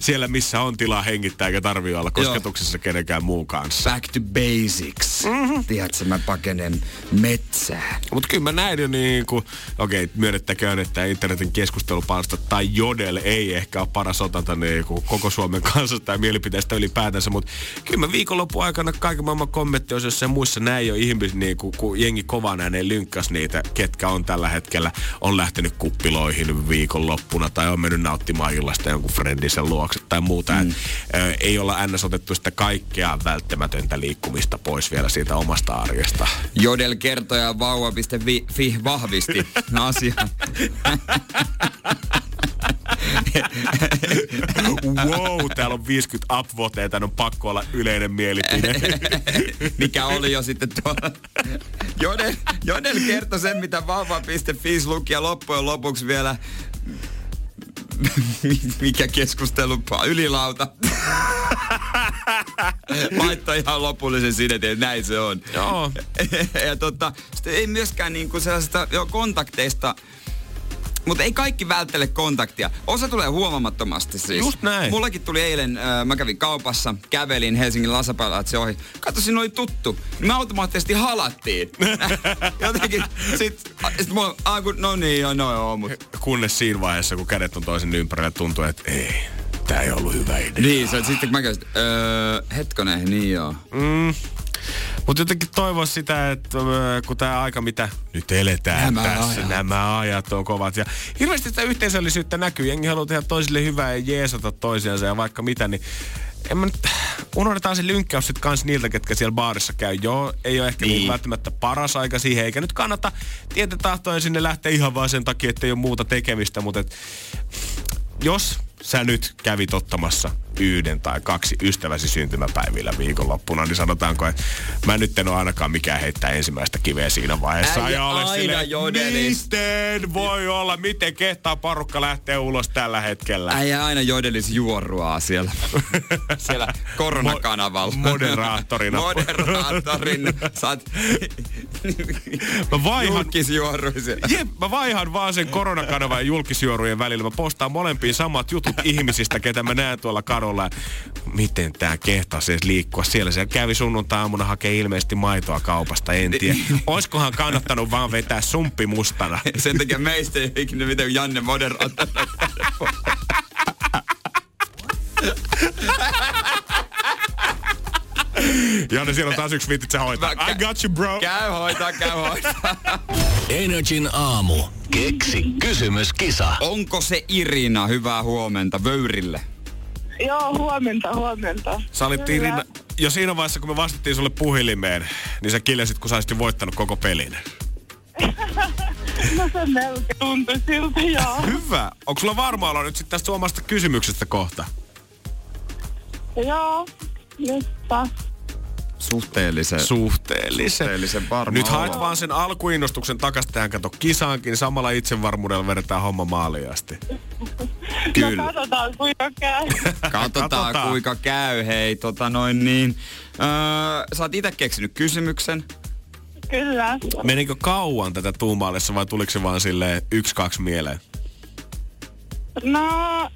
Siellä missä on tilaa hengittää eikä tarvii olla kosketuksessa kenenkään muun kanssa. Back to basics. Mm-hmm. Tiedätkö, mä pakenen metsään. Mutta kyllä mä näin jo niin kuin, okei, okay, myönnettäköön, että internetin keskustelupalsta tai Jodel ei ehkä ole paras otanta niin kuin koko Suomen *laughs* kanssa tai mielipiteestä ylipäätänsä, mutta kyllä mä viikonlopun aikana kaiken maailman kommentti olisi jossain muissa näin jo ihmisiä, niin kuin, kun jengi kovaan ääneen lynkkäs niitä, ketkä on tällä hetkellä, on lähtenyt kuppiloihin viikonloppuna tai on mennyt nauttimaan illasta jonkun friendisen luokse tai muuta. Mm. Et, ö, ei olla ns. otettu sitä kaikkea välttämätöntä liikkumista pois vielä siitä omasta arjesta. Jodel kertoi ja vauva.fi vahvisti *laughs* asian. *laughs* wow, täällä on 50 upvoteja, tän on pakko olla yleinen mielipide. Mikä oli jo sitten tuolla. Jodel, Jodel kertoi sen, mitä vauva.fi luki ja loppujen lopuksi vielä mikä keskustelu, ylilauta. Laittoi ihan lopullisen sinetin, että näin se on. Joo. ja tota, sitten ei myöskään niinku sellaisista jo kontakteista Mutta ei kaikki välttele kontaktia. Osa tulee huomaamattomasti siis. Just näin. Mullakin tuli eilen, äh, mä kävin kaupassa, kävelin Helsingin Lasapalatsi ohi. Katso, siinä oli tuttu. Niin me automaattisesti halattiin. *laughs* Jotenkin, sit, sit mulla, ah, kun, no niin, joo, no joo, mut. Kunnes siinä vaiheessa, kun kädet on toisen ympärillä, tuntuu, että ei, tää ei ollut hyvä idea. Niin, se, sitten kun mä käsin, öö, hetkonen, niin joo. Mm. Mutta jotenkin toivoa sitä, että kun tämä aika, mitä nyt eletään Nämä tässä, ajat. nämä ajat on kovat. Ja hirveästi sitä yhteisöllisyyttä näkyy. Jengi haluaa tehdä toisille hyvää ja jeesata toisiansa ja vaikka mitä, niin en mä nyt, unohdetaan se lynkkäys sitten kans niiltä, ketkä siellä baarissa käy. Joo, ei ole ehkä niin. Niin. välttämättä paras aika siihen, eikä nyt kannata tieten tahtoen sinne lähteä ihan vaan sen takia, että ei ole muuta tekemistä, mutta et, jos sä nyt kävit ottamassa yhden tai kaksi ystäväsi syntymäpäivillä viikonloppuna, niin sanotaanko, että mä nyt en ole ainakaan mikään heittää ensimmäistä kiveä siinä vaiheessa. Äijä ja ole aina jodelis. miten voi olla, miten kehtaa porukka lähtee ulos tällä hetkellä. Äijä aina jodelis juoruaa siellä, *laughs* siellä koronakanavalla. Mo- moderaattorina. Moderaattorina. Oot *laughs* Mä vaihan. Jep, mä vaihan vaan sen koronakanavan ja julkisjuorujen välillä. Mä postaan molempiin samat jutut ihmisistä, ketä mä näen tuolla kadulla. Miten tää kehtaisi edes liikkua siellä? Se kävi sunnuntai-aamuna hakee ilmeisesti maitoa kaupasta, en tiedä. *laughs* Oiskohan kannattanut vaan vetää sumppi mustana? *laughs* Sen takia meistä ei ikinä miten Janne moderaattori. *laughs* Janne, siellä on taas yksi viitti, että sä hoitaa. Mä- I got you, bro. Käy hoitaa, käy hoitaa. Energin aamu. Keksi kysymyskisa. Onko se Irina? Hyvää huomenta Vöyrille. Joo, huomenta, huomenta. Sä olit. Irina, jo siinä vaiheessa, kun me vastattiin sulle puhelimeen, niin sä kiljasit, kun sä olisit voittanut koko pelin. *laughs* No se melkein tuntui siltä, joo. Hyvä. Onko sulla varma olo nyt sitten tästä omasta kysymyksestä kohta? joo, nyt taas. Suhteellisen. Suhteellisen. Suhteellisen varma Nyt haet vaan sen alkuinnostuksen takas tähän kato kisaankin, samalla itsevarmuudella vedetään homma maaliin asti. *laughs* Kyllä. No katsotaan kuinka käy. *laughs* Katsotaan, Katsotaan. kuinka käy. Hei, tota noin niin. Öö, sä oot itse keksinyt kysymyksen. Kyllä. Menikö kauan tätä tuumaallessa vai tuliko se vaan silleen yksi, kaksi mieleen? No,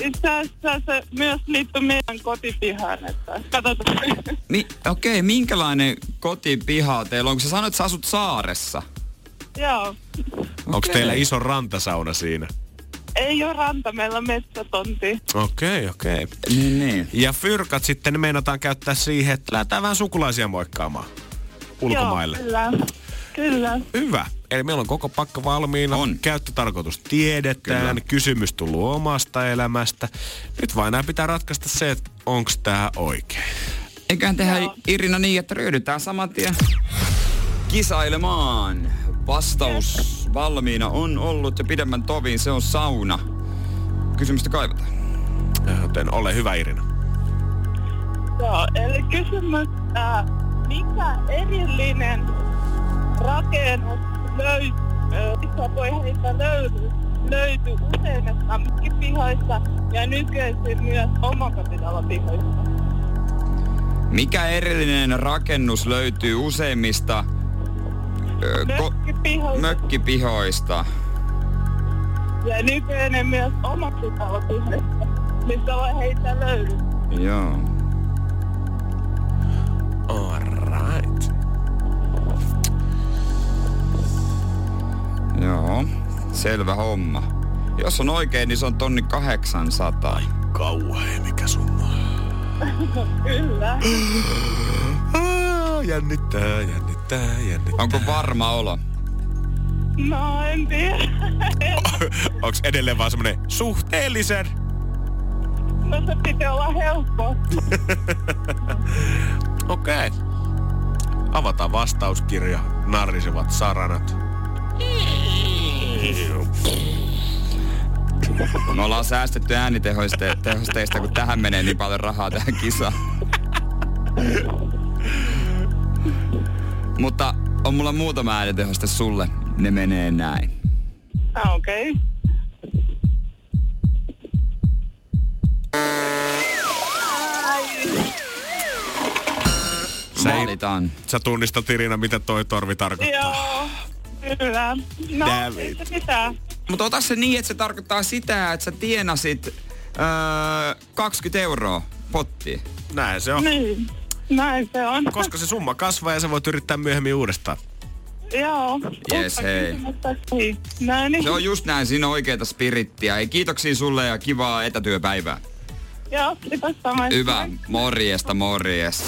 itse asiassa se myös liittyy meidän kotipihaan, että katsotaan. Niin, okei, okay, minkälainen kotipiha teillä on? Kun sä sanoit, että sä asut saaressa. joo. Onko Okei. teillä iso rantasauna siinä? Ei ole ranta, meillä on metsätonti. Okei, okei. Niin, niin. Ja fyrkat sitten meinataan käyttää siihen, että lähdetään vähän sukulaisia moikkaamaan ulkomaille. Joo, kyllä. Kyllä. Hyvä. Eli meillä on koko pakka valmiina. On. Käyttötarkoitus tiedetään. Kyllä. Kysymys tullut omasta elämästä. Nyt vain enää pitää ratkaista se, että onko tämä oikein. Eiköhän tehdä Joo. Irina niin, että ryhdytään saman tien kisailemaan. Vastaus valmiina on ollut ja pidemmän tovin se on sauna. Kysymystä kaivataan. Joten ole hyvä Irina. Joo, eli kysymys, äh, mikä erillinen rakennus löy, heitä löydy, löytyy useimmista mökkipihoista ja nykyisin myös omakotitalopihoista? Mikä erillinen rakennus löytyy useimmista ö, Mökkipihoista mökkipihoista? ja nykyinen myös omakotitalopihoista, missä voi heitä löydy. Joo. Alright. Joo. Selvä homma. Jos on oikein, niin se on tonni 800. Kauhea, mikä summa. Kyllä. Ah, jännittää, jännittää, jännittää. Onko varma olo? No, en tiedä. *laughs* Onks edelleen vaan semmonen suhteellisen? No se piti olla helppo. *laughs* Okei. Okay. Avataan vastauskirja. Narrisevat saranat. Me ollaan säästetty äänitehosteista, kun tähän menee niin paljon rahaa tähän kisaan. Mutta on mulla muutama äänitehoste sulle. Ne menee näin. Ah, Okei. Okay. Sä, Valitaan. sä tunnistat Irina, mitä toi torvi tarkoittaa. Joo, kyllä. No, David. ei se mitään. Mutta ota se niin, että se tarkoittaa sitä, että sä tienasit öö, 20 euroa pottiin. Näin se on. Niin, näin se on. Koska se summa kasvaa ja sä voit yrittää myöhemmin uudestaan. Joo. Yes, Uutta hei. Niin. Näin, niin. Se on just näin, siinä on oikeeta spirittiä. Ei, kiitoksia sulle ja kivaa etätyöpäivää. Joo, kiitos. Hyvä, morjesta, morjes.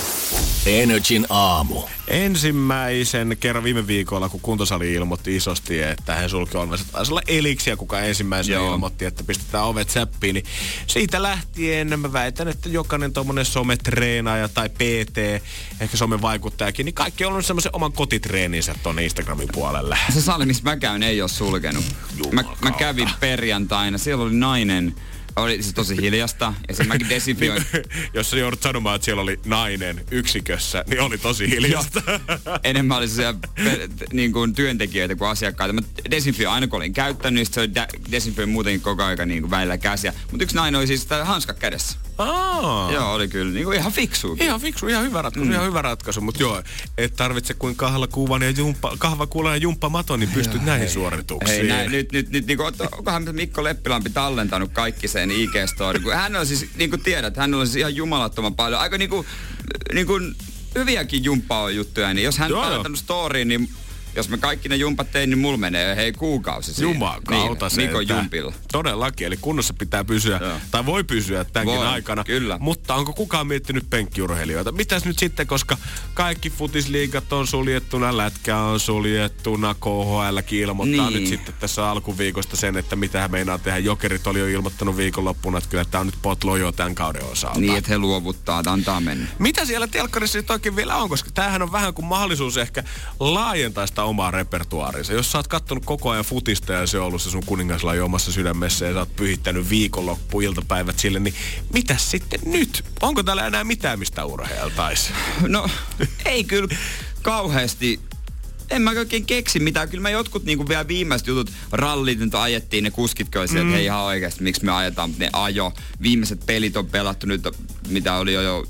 Energin aamu. Ensimmäisen kerran viime viikolla, kun kuntosali ilmoitti isosti, että he sulki ovensa. Taisi olla Eliksiä, kuka ensimmäisenä Joo. ilmoitti, että pistetään ovet säppiin. Niin siitä lähtien mä väitän, että jokainen tommonen sometreenaaja tai PT, ehkä somevaikuttajakin, niin kaikki on ollut semmoisen oman kotitreeninsä tuonne Instagramin puolelle. Se sali, missä mä käyn, ei ole sulkenut. Mä, mä kävin perjantaina, siellä oli nainen, oli se tosi hiljasta, ja sitten mäkin desinfioin. *laughs* Jos sä joudut sanomaan, että siellä oli nainen yksikössä, niin oli tosi hiljasta. Enemmän oli siellä pe- niin kuin työntekijöitä kuin asiakkaita. Mä desinfioin aina kun olin käyttänyt, niin se oli desinfioin muutenkin koko ajan niin kuin välillä käsiä. Mutta yksi nainen oli siis hanska kädessä. Aa. Joo, oli kyllä niin kuin ihan fiksu. Ihan fiksu, ihan hyvä ratkaisu, mm. ihan hyvä ratkaisu. Mutta joo, et tarvitse kuin kahvakuulan ja jumppa, kahvakuulan ja jumppamaton, niin pystyt näihin suorituksiin. Hei, näin, nyt, nyt, nyt niin kuin, onkohan Mikko Leppilampi tallentanut kaikki sen IG-story, kun hän on siis, niin kuin tiedät, hän on siis ihan jumalattoman paljon, aika niin kuin, niin kuin hyviäkin jumppaa-juttuja, niin jos hän Joo, on tallentanut storyin, niin jos mä kaikki ne jumpat tein, niin mulla menee hei kuukausi siinä. Jumakauta niin, se. Mikon jumpilla. Todellakin, eli kunnossa pitää pysyä, Joo. tai voi pysyä tämänkin Voi, aikana. kyllä. Mutta onko kukaan miettinyt penkkiurheilijoita? Mitäs nyt sitten, koska kaikki futisliigat on suljettuna, lätkä on suljettuna, KHLkin ilmoittaa Niin. nyt sitten tässä alkuviikosta sen, että mitä he meinaa tehdä. Jokerit oli jo ilmoittanut viikonloppuna, että kyllä tämä on nyt potlo jo tämän kauden osalta. Niin, että he luovuttaa, että antaa mennä. Mitä siellä telkkarissa nyt oikein vielä on? Koska tämähän on vähän kuin mahdollisuus ehkä laajentaa sitä omaa repertuaarinsa. Jos sä oot kattonut koko ajan futista ja se on ollut se sun kuningaslaji omassa sydämessä ja sä oot pyhittänyt viikonloppu iltapäivät sille, niin mitäs sitten nyt? Onko täällä enää mitään, mistä urheiltaisi? No, ei kyllä kauheasti en mä oikein keksi mitään. Kyllä mä jotkut niinku vielä viimeiset jutut, rallit nyt ajettiin, ne sieltä, mm. hei ihan oikeasti, miksi me ajetaan, ne ajo. Viimeiset pelit on pelattu nyt, mitä oli jo, jo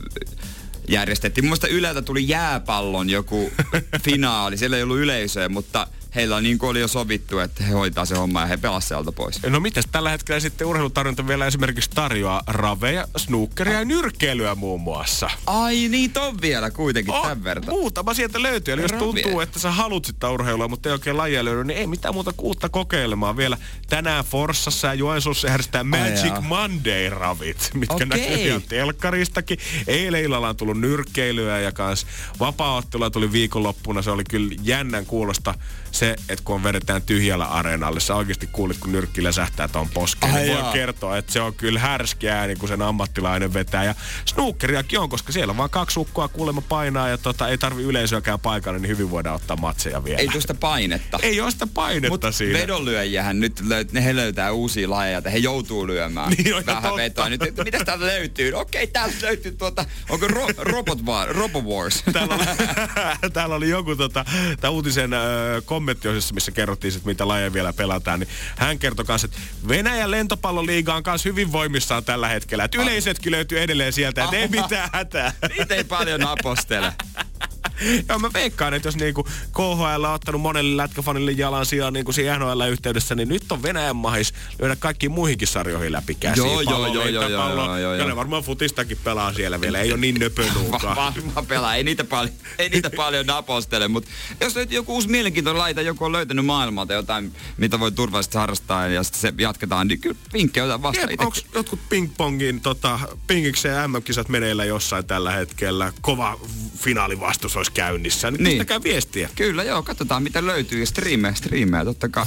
järjestettiin. Mun mielestä Yleltä tuli jääpallon joku *laughs* finaali. Siellä ei ollut yleisöä, mutta heillä niin kuin oli jo sovittu, että he hoitaa se homma ja he pelasivat sieltä pois. No mitäs tällä hetkellä sitten urheilutarjonta vielä esimerkiksi tarjoaa raveja, snookeria ja nyrkkeilyä muun muassa. Ai niin, on vielä kuitenkin Oh, tämän verran. Muutama sieltä löytyy. Eli jos tuntuu, että sä haluat sitä urheilua, mutta ei oikein lajia löydy, niin ei mitään muuta kuin uutta kokeilemaan. Vielä tänään Forssassa ja Joensuussa järjestetään Magic. Monday-ravit, mitkä Okei. näkyy ihan telkkaristakin. Eilen illalla on tullut nyrkkeilyä ja kans vapaa tuli viikonloppuna. Se oli kyllä jännän kuulosta se, että kun vedetään tyhjällä areenalle, sä oikeasti kuulit, kun nyrkki läsähtää ton poskeen. Ai Niin voi kertoa, että se on kyllä härski ääni, kun sen ammattilainen vetää. Ja snookeriakin on, koska siellä vaan kaksi ukkoa kuulemma painaa ja tota, ei tarvi yleisöäkään paikalle, niin hyvin voidaan ottaa matseja vielä. Ei tuosta painetta. ei ole sitä painetta Mutta siinä. vedonlyöjähän nyt löy- ne he löytää uusia lajeja, että he joutuu lyömään Niin on vähän vetoa. Nyt, mitä täältä löytyy? Okei, täältä löytyy tuota, onko ro- Robot War, Robo Wars? Täällä oli, *laughs* täällä oli joku tota, uutisen ö, kommenttiosissa, missä kerrottiin, sit, mitä lajeja vielä pelataan, niin hän kertoi kanssa, että Venäjän lentopalloliiga on kanssa hyvin voimissaan tällä hetkellä. Että yleisetkin löytyy edelleen sieltä, että ei mitään hätää. Niitä ei paljon apostele. *laughs* *laughs* Joo, mä veikkaan, että jos niinku KHL on ottanut monelle lätkäfanille jalan sijaan niinku siinä NHL-yhteydessä, niin nyt on Venäjän mahis lyödä kaikkiin muihinkin sarjoihin läpi käsiin. Joo, joo, Pallo, joo, joo, lentäpallo, joo, joo, Ja joo. ne varmaan futistakin pelaa siellä vielä, ei ole niin nöpönuukaan. varmaan pelaa, ei niitä, paljon, ei niitä *laughs* paljon apostele, mutta jos löytyy joku uusi mielenkiintoinen laita, joku on löytänyt maailmalta jotain, mitä voi turvallisesti harrastaa ja sitten se jatketaan, niin kyllä vinkkejä otan vasta Tiedät, onko jotkut pingpongin tota, pingikseen MM-kisat meneillä jossain tällä hetkellä? Kova finaalivastus olisi käynnissä. Niin, Niin. pistäkää viestiä. Kyllä, joo, katsotaan mitä löytyy ja striimejä, striimejä totta kai.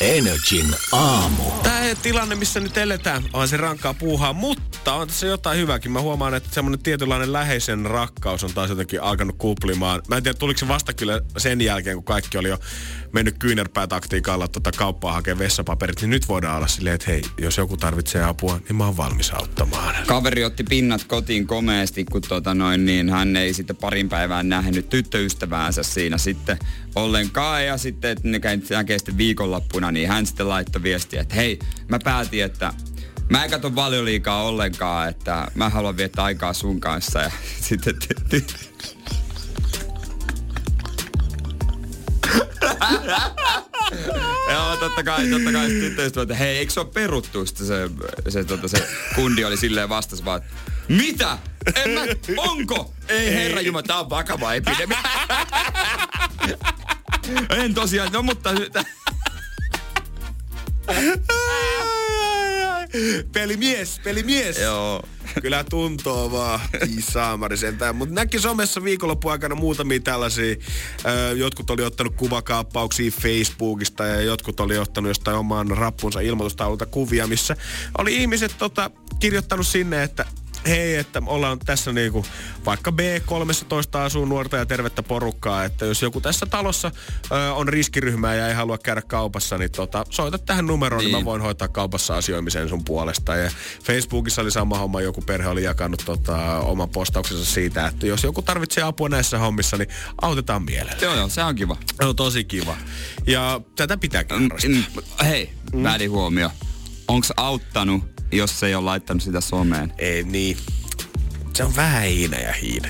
Energin aamu. Tämä tilanne, missä nyt eletään, on se rankkaa puuhaa, mutta on tässä jotain hyvääkin. Mä huomaan, että semmoinen tietynlainen läheisen rakkaus on taas jotenkin alkanut kuplimaan. Mä en tiedä, tuliko se vasta kyllä sen jälkeen, kun kaikki oli jo mennyt kyynärpäätaktiikalla tota kauppaa hakemaan vessapaperit, niin nyt voidaan olla silleen, että hei, jos joku tarvitsee apua, niin mä oon valmis auttamaan. Kaveri otti pinnat kotiin komeasti, kun tota noin, niin hän ei sitten parin päivään nähnyt tyttöystäväänsä siinä sitten ollenkaan. Ja sitten, että ne käy- näkee sitten viikonloppuna, niin hän sitten laittoi viestiä, että hei, mä päätin, että mä en katso valioliikaa ollenkaan, että mä haluan viettää aikaa sun kanssa. Ja *laughs* sitten *laughs* Joo, totta kai, totta kai tyttöystävä, että hei, eikö se ole peruttu? Sitten se, se, tota, se kundi oli silleen vastas vaan, mitä? En mä, onko? Ei herra Jumala, tää on vakava epidemia. *laughs* en tosiaan, no mutta... Pelimies, pelimies. Joo. Kyllä tuntuu vaan, saamari sentään. Mutta näki somessa viikonloppuaikana muutamia tällaisia. Ö, jotkut oli ottanut kuvakaappauksia Facebookista ja jotkut oli ottanut jostain oman rappunsa ilmoitustaululta kuvia, missä oli ihmiset tota, kirjoittanut sinne, että hei, että ollaan tässä niinku, vaikka B13 asuu nuorta ja tervettä porukkaa, että jos joku tässä talossa ö, on riskiryhmää ja ei halua käydä kaupassa, niin tota, soita tähän numeroon, niin. niin mä voin hoitaa kaupassa asioimisen sun puolesta. Ja Facebookissa oli sama homma, joku perhe oli jakanut tota, oman postauksensa siitä, että jos joku tarvitsee apua näissä hommissa, niin autetaan mielellä. Joo, joo, se on kiva. Se on tosi kiva. Ja tätä pitääkin Mm, harrastaa. mm, Hei, välihuomio. Onks auttanut, jos ei ole laittanut sitä someen? Ei niin. Se on vähän hiina ja hiina.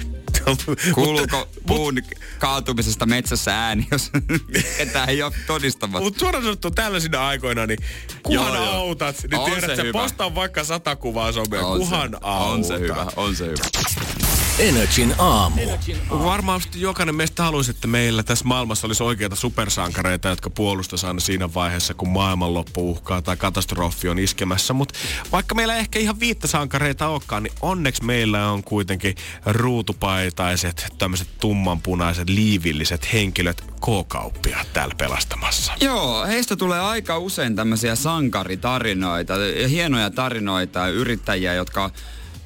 Kuuluuko puun kaatumisesta metsässä ääni, jos *laughs* ketään ei ole todistamassa? Mutta suoraan sanottuna tällaisina aikoina, niin kuhan Joo, joo. autat, niin On tiedät, hyvä. postaa vaikka sata kuvaa someen, On kuhan se, autat. on se hyvä, on se hyvä. Energin aamu. Varmasti jokainen meistä haluaisi, että meillä tässä maailmassa olisi oikeita supersankareita, jotka puolustaisi aina siinä vaiheessa, kun maailmanloppu uhkaa tai katastrofi on iskemässä. Mutta vaikka meillä ei ehkä ihan viittä sankareita olekaan, niin onneksi meillä on kuitenkin ruutupaitaiset, tämmöiset tummanpunaiset, liivilliset henkilöt, K-kauppiaat täällä pelastamassa. Joo, heistä tulee aika usein tämmöisiä sankaritarinoita, ja hienoja tarinoita ja yrittäjiä, jotka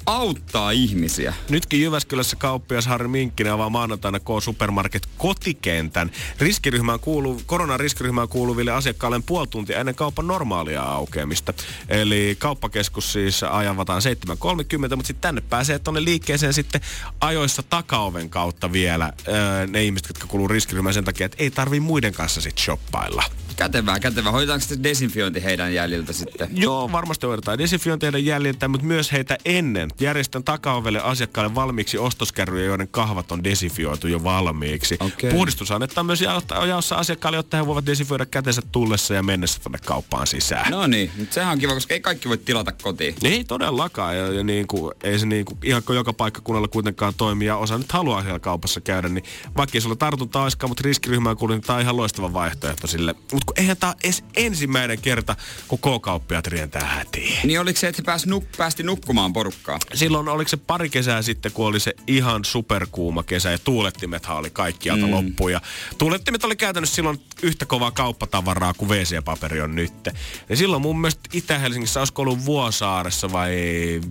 auttaa ihmisiä. Nytkin Jyväskylässä kauppias Harri Minkkinen avaa maanantaina K-Supermarket kotikentän. Riskiryhmään kuuluu, koronan riskiryhmään kuuluville asiakkaille puoli tuntia ennen kaupan normaalia aukeamista. Eli kauppakeskus siis ajavataan 7.30, mutta sitten tänne pääsee tuonne liikkeeseen sitten ajoissa takaoven kautta vielä öö, ne ihmiset, jotka kuuluu riskiryhmään sen takia, että ei tarvii muiden kanssa sitten shoppailla. Kätevää, kätevää. Hoitaanko sitten desinfiointi heidän jäljiltä sitten? Joo, varmasti hoidetaan desinfiointeja jäljiltä, mutta myös heitä ennen. Järjestän takaovelle asiakkaille valmiiksi ostoskärryjä, joiden kahvat on desinfioitu jo valmiiksi. Okei. Puhdistus annetaan myös jaossa- asiakkaille, jotta he voivat desinfioida kätensä tullessa ja mennessä tuonne kauppaan sisään. No niin, sehän on kiva, koska ei kaikki voi tilata kotiin. Ei todellakaan. Ja, ja niin kuin, ei se niin kuin, ihan joka paikkakunnalla kuitenkaan toimi. Ja osa nyt haluaa siellä kaupassa käydä. Niin vaikka ei sulla tartunta olisikaan, mutta riskiryhmään kuuluu, niin tämä on ihan loistava vaihtoehto sille. Mutta kun eihän tämä edes ensimmäinen kerta, kun K-kauppiat rientää hätiin. Niin oliko se, että he pääs nuk- päästi nukkumaan porukkaa? Silloin oliko se pari kesää sitten, kun oli se ihan superkuuma kesä ja tuulettimethan oli kaikkialta mm. loppu. Ja tuulettimet oli käytännössä silloin yhtä kovaa kauppatavaraa kuin WC-paperi on nyt. Ja silloin mun mielestä Itä-Helsingissä, olisiko ollut Vuosaaressa vai...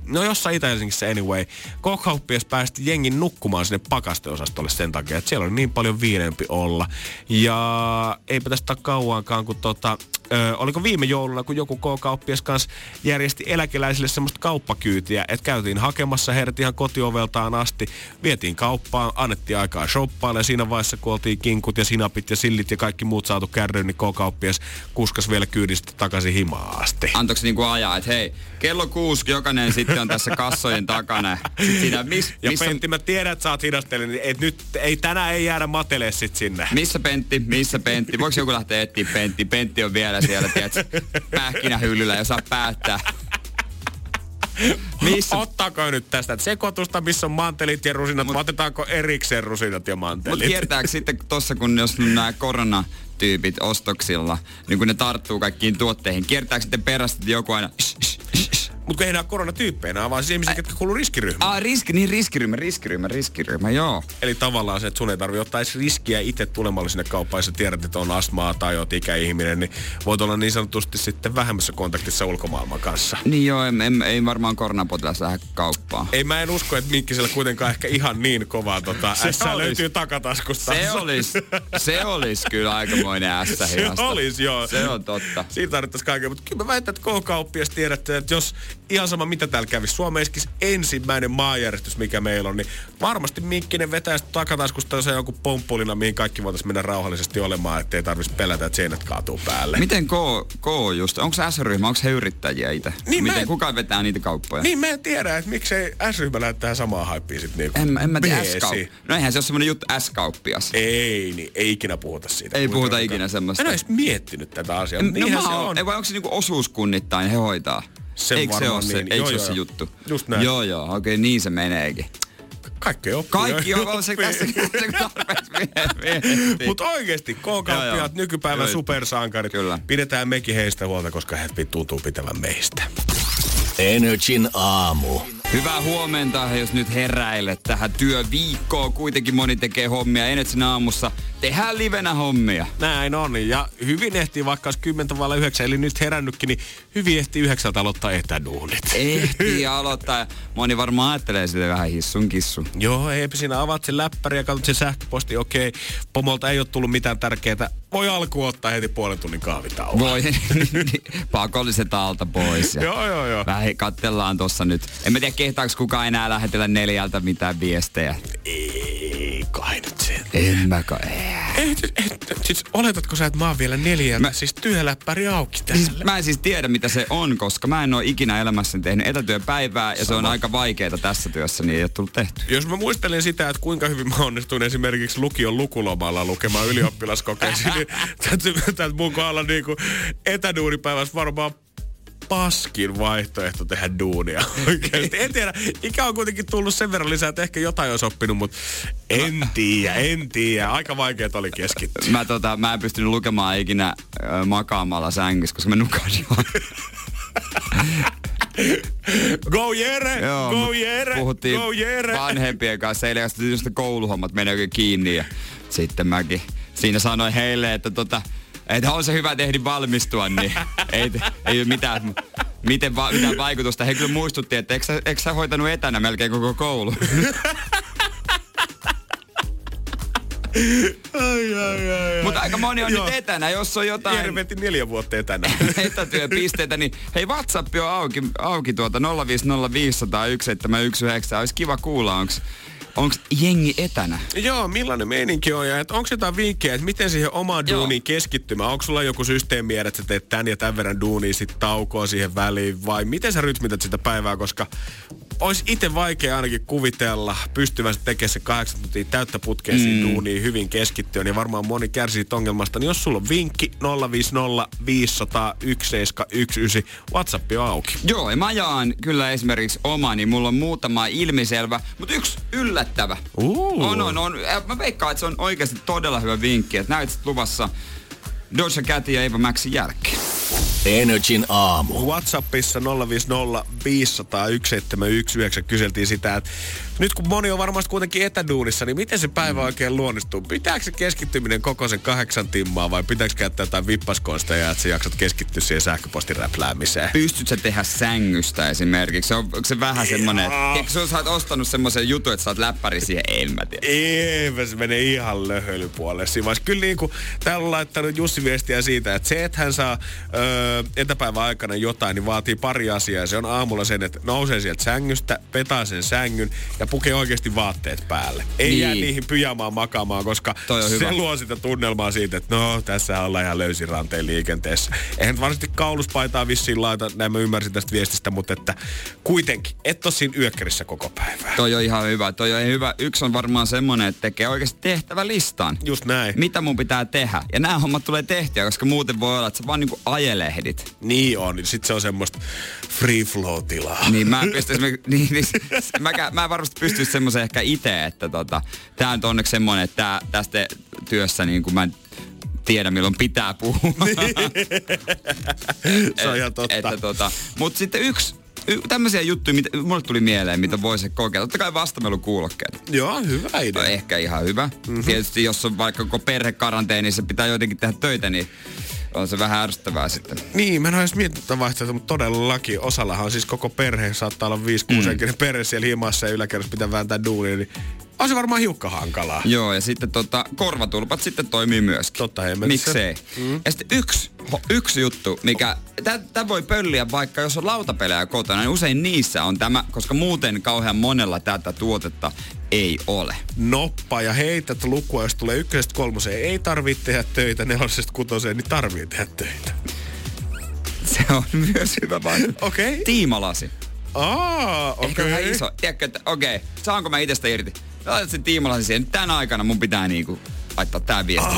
No jossain Itä-Helsingissä anyway. K-kauppias päästi jengin nukkumaan sinne pakasteosastolle sen takia, että siellä oli niin paljon viileämpi olla. Ja eipä tästä kauankaan, kun tota, ö, oliko viime jouluna, kun joku K-kauppias kanssa järjesti eläkeläisille semmoista kauppakyytiä, että käytiin hakemassa heidät ihan kotioveltaan asti, vietiin kauppaan, annettiin aikaa shoppaille ja siinä vaiheessa, kun oltiin kinkut ja sinapit ja sillit ja kaikki muut saatu kärryyn, niin K-kauppias kuskas vielä kyydistä takaisin himaan asti. Antoiko niinku ajaa, että hei, kello kuusi jokainen sitten on tässä kassojen takana. Sitten siinä, miss, Ja missä, Pentti, mä tiedän, että sä oot hidastelin, niin et nyt ei, tänään ei jäädä matelee sit sinne. missä Pentti, missä Pentti? Voiko joku lähteä etsiä Pentti? Pentti on vielä siellä, tiedätkö, pähkinähyllyllä ja saa päättää. Missä? Ottaako nyt tästä sekoitusta, missä on mantelit ja rusinat, Mut, otetaanko erikseen rusinat ja Mutta mantelit? kiertääkö sitten tossa, kun jos nämä koronatyypit ostoksilla, niin kun ne tarttuu kaikkiin tuotteihin, kiertääkö sitten perästä joku aina... Shh, shh, shh, Mutta ei enää koronatyyppeinä, vaan siis ihmisiä, jotka kuuluu riskiryhmään. Ah, riski, niin riskiryhmä, riskiryhmä, riskiryhmä, joo. Eli tavallaan se, että sun ei tarvi ottaa edes riskiä itse tulemalla sinne kauppaan, jos sä tiedät, että on astmaa tai oot ikäihminen, niin voit olla niin sanotusti sitten vähemmässä kontaktissa ulkomaailman kanssa. Niin joo, ei, ei, ei varmaan koronapotilas lähde kauppaan. Ei mä en usko, että Minkkisellä kuitenkaan ehkä ihan niin kovaa tota, olis. löytyy takataskusta. Se olisi, se olisi kyllä aikamoinen ässä Se olisi, joo. Se on totta. Siitä tarvittaisiin kaiken, mutta kyllä mä väitän, että K-kauppias tiedätte, että jos ihan sama mitä täällä kävisi. Suomeiskis ensimmäinen maanjärjestys, mikä meillä on, niin varmasti Minkkinen vetää sitä takataskusta se joku pomppulina, mihin kaikki voitaisiin mennä rauhallisesti olemaan, ettei tarvitsisi pelätä, että seinät kaatuu päälle. Miten K, K just, onko S-ryhmä, onko he yrittäjiä itse? Niin, Miten, en- kuka vetää niitä kauppoja? Niin mä en tiedä, että miksei S-ryhmä lähettää samaa haippia sit niinku En, en mä tiedä. S-kaup... No eihän se ole semmonen juttu S-kauppias. Ei, niin ei ikinä puhuta siitä. Ei puhuta ikinä semmoista. En ole edes miettinyt tätä asiaa. En, no mä se on. ei vai onko se niinku osuuskunnittain he hoitaa? Se Eikö se ole se, niin. eikö Joo, se joo, se juttu? Just näin. Joo, joo, okei, okay, niin se meneekin. Kaikki oppii. Kaikki on se tässä. Mutta joo. K-kauppiaat, nykypäivän Joo. supersankarit, Kyllä. pidetään mekin heistä huolta, koska he tuntuu pitävän meistä. Energin aamu. Hyvää huomenta, jos nyt heräilet tähän työviikkoon. Kuitenkin moni tekee hommia. Enetsin aamussa tehdään livenä hommia. Näin on, ja hyvin ehtii vaikka olisi 10 vailla 9, eli nyt herännytkin, niin hyvin ehtii yhdeksältä aloittaa etäduunit. Ehtii *laughs* aloittaa. Moni varmaan ajattelee sitä vähän hissun kissun. Joo, eipä siinä avaat sen läppäri ja katsot sen sähköposti, okei, pomolta ei ole tullut mitään tärkeää. Voi alkuun ottaa heti puolen tunnin kahvitauon. Voi, *laughs* pakolliset alta pois. Ja Joo, joo, joo. Vähän katsellaan tossa nyt. En mä tiedä, kehtaaks kukaan enää lähetellä neljältä mitään viestejä. Ei kai nyt sen. En mä kai. Ei, et, siis oletatko sä, että mä oon vielä neljältä, Mä- siis työläppäri auki täällä? Siis, mä en siis tiedä, mitä se on, koska mä en ole ikinä elämässäni tehnyt etätyöpäivää ja se on aika vaikeaa tässä työssä, niin ei ole tullut tehty. Jos mä muistelen sitä, että kuinka hyvin mä onnistuin esimerkiksi lukion lukulomalla lukemaan ylioppilaskokeisiin, *laughs* niin täytyy myöntää, että mun kohdalla niinku etäduunipäivässä varmaan paskin vaihtoehto tehdä duunia *laughs* oikeasti. En tiedä, ikä on kuitenkin tullut sen verran lisää, että ehkä jotain olisi oppinut, mutta en tiedä, en tiedä. Aika vaikeet oli keskittyä. Mä, tota, mä en pystynyt lukemaan ikinä makaamalla sängyssä, koska mä nukasin. *laughs* Go Jere! Joo, go Jere! Puhuttiin Go Jere! vanhempien kanssa eilen, just kouluhommat meni oikein kiinni. Ja sitten mäkin siinä sanoin heille, että tota, että on se hyvä tehdä valmistua, niin *laughs* ei, ei ole mitään, miten va, mitään vaikutusta. He kyllä muistutti, että eikö sä, eikö sä hoitanut etänä melkein koko koulu? *laughs* Ai, ai, ai, ai. Mutta aika moni on Joo. nyt etänä, jos on jotain... Jere veti neljä vuotta etänä. *laughs* etätyöpisteitä, niin hei WhatsApp on auki, auki tuota 050501719. Olisi kiva kuulla, onks, onks jengi etänä? Joo, millainen meininki on ja onko jotain vinkkejä, että miten siihen omaan Joo. duuniin keskittymään? Onko sulla joku systeemi, että sä teet tän ja tämän verran duunia, sit taukoa siihen väliin vai miten sä rytmität sitä päivää, koska olisi itse vaikea ainakin kuvitella pystyvänsä tekemään se kahdeksan tuntia täyttä putkea mm. siinä duuniin hyvin keskittyä, niin varmaan moni kärsii ongelmasta. Niin jos sulla on vinkki 050 500 1719, WhatsApp on auki. Joo, ja mä jaan kyllä esimerkiksi omani. Mulla on muutama ilmiselvä, mutta yksi yllättävä. Uh. On, on, on. Ja Mä veikkaan, että se on oikeasti todella hyvä vinkki, että näyt sit luvassa Doja Catin ja Eva Maxin jälkeen. Energin aamu. WhatsAppissa 050 500 1719 kyseltiin sitä, että nyt kun moni on varmasti kuitenkin etäduunissa, niin miten se päivä oikein luonnistuu? Pitääkö se keskittyminen koko sen kahdeksan timmaa vai pitääkö käyttää jotain vippaskonsteja, että sä jaksat keskittyä siihen sähköpostiräpläämiseen? Pystyt sä tehdä sängystä esimerkiksi? On, onko se vähän semmonen, että eikö sä oot ostanut semmoisen jutun, että sä oot läppäri siihen? En mä tiedä. Eipä se menee ihan löhöilypuolelle siinä. Kyllä niin kuin täällä on laittanut Jussi viestiä siitä, että se, että hän saa öö, etäpäivän aikana jotain, niin vaatii pari asiaa. Se on aamulla sen, että nousee sieltä sängystä, petaa sen sängyn ja pukee oikeasti vaatteet päälle. Ei Niin. jää niihin pyjamaan makaamaan, koska se hyvä. luo sitä tunnelmaa siitä, että no, tässä ollaan ihan löysin ranteen liikenteessä. Eihän nyt kauluspaitaa vissiin laita, näin mä ymmärsin tästä viestistä, mutta että kuitenkin, et ole siinä yökkärissä koko päivää. Toi on ihan hyvä. Toi on hyvä. Yksi on varmaan semmonen, että tekee oikeasti tehtävä listan. Just näin. Mitä mun pitää tehdä? Ja nämä hommat tulee tehtyä, koska muuten voi olla, että sä vaan niinku ajelehdit. Niin on, niin sit se on semmoista free flow-tilaa. Niin mä en *laughs* niin, niin, mä, mä en varmasti pystyisi semmoisen ehkä itse, että tota, tää on onneksi semmonen, että tää, tästä työssä niin kuin mä en tiedä milloin pitää puhua. *laughs* se on ihan totta. Että, tota, Mutta sitten yksi, tämmöisiä juttuja, mitä mulle tuli mieleen, mitä voisi kokeilla. Totta kai vastamelukuulokkeet. Joo, hyvä No, idea. ehkä ihan hyvä. Mm-hmm. Tietysti jos on vaikka koko perhe karanteenissa, pitää jotenkin tehdä töitä, niin on se vähän ärsyttävää sitten. Niin, mä en ole edes miettinyt vaihtoehtoa, mutta todellakin osallahan siis koko perhe saattaa olla 5 6 mm. perhe siellä himassa ja yläkerrassa pitää vääntää duunia, niin on se varmaan hiukka hankalaa. Joo, ja sitten tota, korvatulpat sitten toimii myöskin. Totta hemmetissä. Miksei? Mm. Ja sitten yksi, yksi juttu, mikä, tämä voi pölliä vaikka jos on lautapelejä kotona, niin usein niissä on tämä, koska muuten kauhean monella tätä tuotetta ei ole. Noppa ja heität lukua, jos tulee ykkösestä kolmoseen. Ei tarvitse tehdä töitä, nelosesta kutoseen, niin tarvii tehdä töitä. Se on myös hyvä vaihtoehto. Okei. Okay. Tiimalasi. Aa, okei. Ehkä vähän iso. Tiedätkö, että okei, okay, saanko mä itsestä irti? Laitat sen tiimalasin siihen. Tänä aikana mun pitää niinku laittaa tää viesti.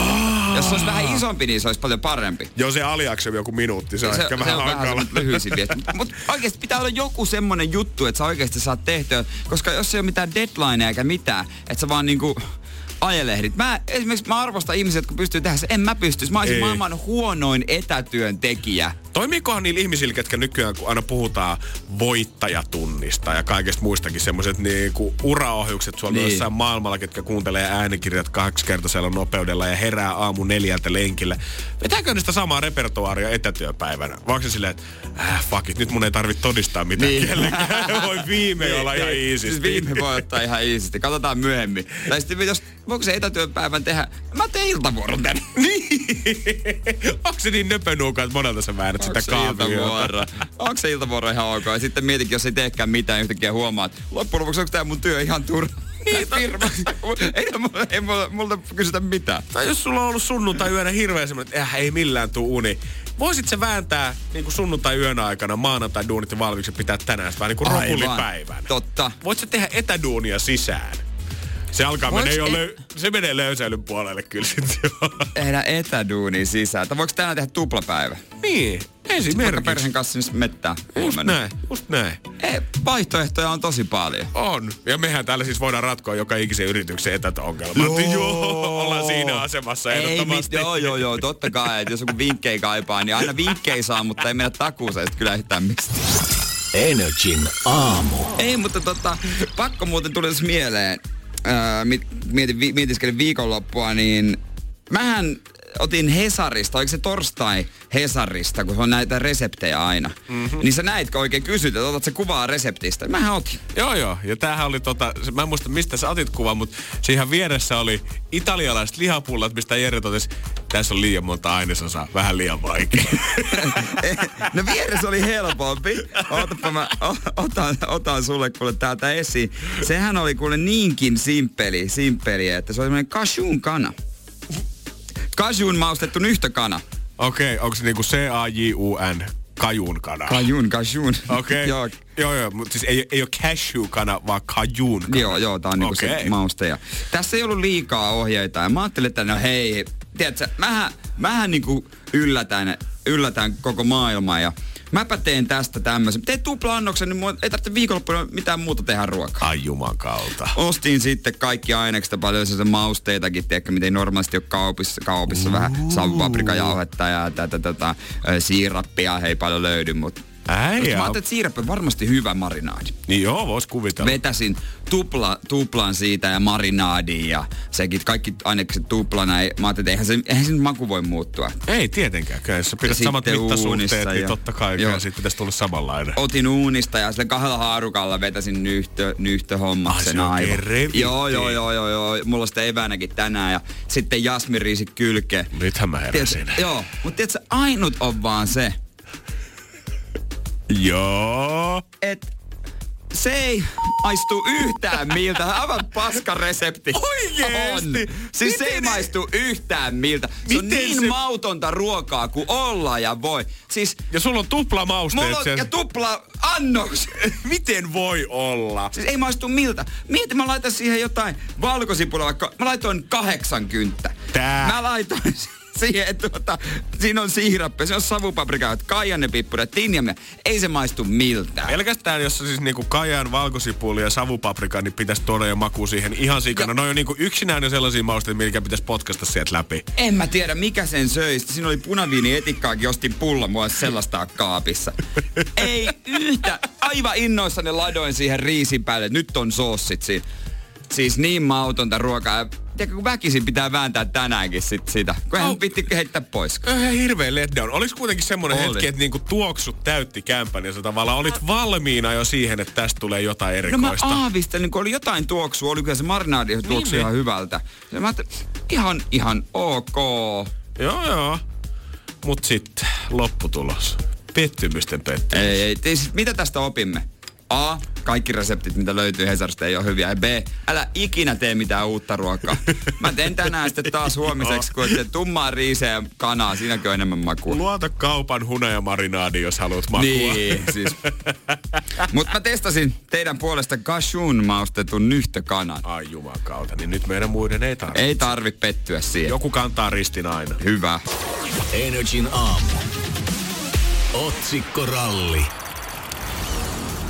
Jos se olisi vähän isompi, niin se olisi paljon parempi. Joo, se aliaksemi joku minuutti, se on ehkä vähän se on vähän hankala. semmoinen lyhyisin viesti. *laughs* Mutta oikeasti pitää olla joku semmonen juttu, että sä oikeasti saat tehtyä. Koska jos ei ole mitään deadlineja eikä mitään, että sä vaan niinku ajelehdit. Mä, esimerkiksi mä arvostan ihmisiä, jotka pystyy tehdä se. En mä pystyisi. Mä olisin Ei. maailman huonoin etätyöntekijä. Toimiikohan niillä ihmisillä, ketkä nykyään, kun aina puhutaan voittajatunnista ja kaikesta muistakin semmoiset niinku uraohjukset sulla Niin. niin. jossain maailmalla, ketkä kuuntelee äänikirjat kaksikertaisella nopeudella ja herää aamu neljältä lenkillä. Vetääkö ne sitä samaa repertoaaria etätyöpäivänä? Vai onko se silleen, että äh, fuck it, nyt mun ei tarvitse todistaa mitään Niin. niin. kellekään. *laughs* Voi viime olla ihan Siis iisisti. viime voi ottaa ihan iisisti. Katsotaan myöhemmin. Tai sitten jos, voiko se etätyöpäivän tehdä? Mä teen iltavuoron tänne. *laughs* Onko se niin nöpönuuka, että monelta sä väärät sitä se kaaviota? iltavuoro? Onko se iltavuoro ihan ok? Ja sitten mietinkin, jos ei teekään mitään, yhtäkkiä huomaat. Loppujen lopuksi onko tää mun työ ihan turha? *laughs* Niin, firma. ei, mulla- ei mulla, multa kysytä mitään. Tai jos sulla on ollut sunnuntai yönä hirveä semmoinen, että ei millään tuu uni. Voisit se vääntää niin kuin sunnuntai yön aikana, maanantai duunit ja valmiiksi pitää tänään vähän niin kuin Aivan. rokulipäivän. Totta. Voit sä tehdä etäduunia sisään? Se alkaa Voiks menee jo, et- löy- se menee löysäilyn puolelle kyllä sit jo. Tehdä etäduunia sisään. Tai voiko tänään tehdä tuplapäivä? niin, esimerkiksi. perheen kanssa sinne mettään. Just huomenna. näin, just näin. Ei, vaihtoehtoja on tosi paljon. On. Ja mehän täällä siis voidaan ratkoa joka ikisen yrityksen etäongelmat. Joo. *laughs* joo. Ollaan siinä asemassa Ei, mit, ehdottomasti. joo, joo, joo, totta kai, että jos joku vinkkejä kaipaa, niin aina vinkkejä saa, mutta ei mennä takuuseen sit kyllä yhtään mistä. Energin aamu. Ei, mutta tota, pakko muuten tuli tässä mieleen, mi- mietin, vi, mietiskelin viikonloppua, niin mähän otin Hesarista, oliko se torstai Hesarista, kun on näitä reseptejä aina. Mm-hmm. Niin sä näitkö oikein kysyt, että otat se kuvaa reseptistä? Mähän otin. Joo, joo. Ja tämähän oli tota, mä en muista mistä sä otit kuvan, mutta siihen vieressä oli italialaiset lihapullat, mistä Jere totesi, tässä on liian monta ainesosaa, vähän liian vaikea. *laughs* No vieressä oli helpompi. Otapa mä otan, otan sulle kuule täältä esiin. Sehän oli kuule niinkin simppeli, simppeli että se oli semmoinen cashewn kana. Cashewn maustettu nyhtökana. Okei, okay, onko se niinku C-A-J-U-N, kajun kana? Kajun, cashewn. Okei. Joo, *laughs* Okay. joo, joo, mutta siis ei, ei ole cashew-kana, vaan kajun kana. Joo, joo, tää on niinku se Okei. mauste. Ja tässä ei ollut liikaa ohjeita ja mä ajattelin, että no hei, tiedätkö, mähän, mähän niinku yllätän, yllätän koko maailmaa ja mäpä teen tästä tämmöisen. Teet tupla-annoksen, niin mun ei tarvitse viikonloppuna mitään muuta tehdä ruokaa. Ai jumakalta. Ostin sitten kaikki ainekset paljon sellaisia mausteitakin, tiedätkö, mitä ei normaalisti ole kaupissa, kaupissa vähän savupaprikajauhetta ja tätä, tätä, ö, siirappia ei paljon löydy, mutta Mä Äijä. ajattelin, että siirappi on varmasti hyvä marinaadi. Niin joo, vois kuvitella. Vetäsin tupla, tuplan siitä ja marinaadiin ja sekin kaikki ainekset tuplana. Ei, mä ajattelin, että eihän se, eihän se maku voi muuttua. Ei tietenkään. Kyllä, jos sä Ja pidät samat sitten mittasuhteet, uunissa niin ja- totta kai Joo. siitä pitäisi tulla samanlainen. Otin uunista ja sillä kahdella haarukalla vetäsin nyhtö, Ai, nyhtöhommaksen se oikein aivan. Joo, joo, joo, joo, joo. Mulla on sitä eväänäkin tänään ja sitten jasmiriisi kylkeen. Nythän mä heräsin. Tiedätkö, joo, mutta tiedätkö, ainut on vaan se, Joo. että se ei maistu yhtään miltä. Aivan paska resepti. Oikeesti? On. Siis se ei Miten- maistu yhtään miltä. Se on Miten niin se- mautonta ruokaa kuin olla ja voi. Siis Ja sulla on tupla mausteet mulla on sen. ja tupla annos. *laughs* Miten voi olla? Siis ei maistu miltä. Mieti, mä laitan siihen jotain valkosipulaa, vaikka mä laitoin 80. Tää. Mä laitoin *laughs* siihen, että tuota, siinä on siirappi, se on savupaprikaa, kaijanepippurat, tinjamia. Ei se maistu miltään. Pelkästään jos siis niinku kajan, valkosipuli ja savupaprika, niin pitäisi tuoda jo maku siihen ihan sikana. Ja- Noin on niinku yksinään jo sellaisia mausteita, mitkä pitäisi potkasta sieltä läpi. En mä tiedä, mikä sen söi. Siinä oli punaviini etikkaakin, ostin mulla olisi sellaista kaapissa. *laughs* Ei yhtä. Aivan innoissani ladoin siihen riisin päälle, nyt on soossit siinä. Siis niin mautonta ruokaa. tiedätkö, kun väkisin pitää vääntää tänäänkin sit sitä. Kun hän Au. piti heittää pois. Äh, hirveä letdown. Oliko kuitenkin semmoinen Oli. hetki, että niinku tuoksut täytti kämpän ja sä tavallaan olit valmiina jo siihen, että tästä tulee jotain No mä erikoista? aavistelin, kun oli jotain tuoksua, oli kyllä se marinaadi tuoksui niin. ihan hyvältä. Ja mä ihan, ihan ok. Joo, joo. Mut sitten lopputulos. Pettymysten pettymys. Ei, ei. Ei, siis mitä tästä opimme? A. Kaikki reseptit, mitä löytyy Hesarista, ei ole hyviä. Ja B. Älä ikinä tee mitään uutta ruokaa. Mä teen tänään sitten taas huomiseksi, kun se tummaa riiseä ja kanaa. Siinäkin on enemmän makua. Luota kaupan hunajamarinaadi, jos haluat makua. Niin, siis. Mutta mä testasin teidän puolesta Gashun maustetun nyhtökanan. Ai jumakauta, niin nyt meidän muiden ei tarvitse. Ei tarvi pettyä siihen. Joku kantaa ristin aina. Hyvä. Energin aamu. Otsikkoralli.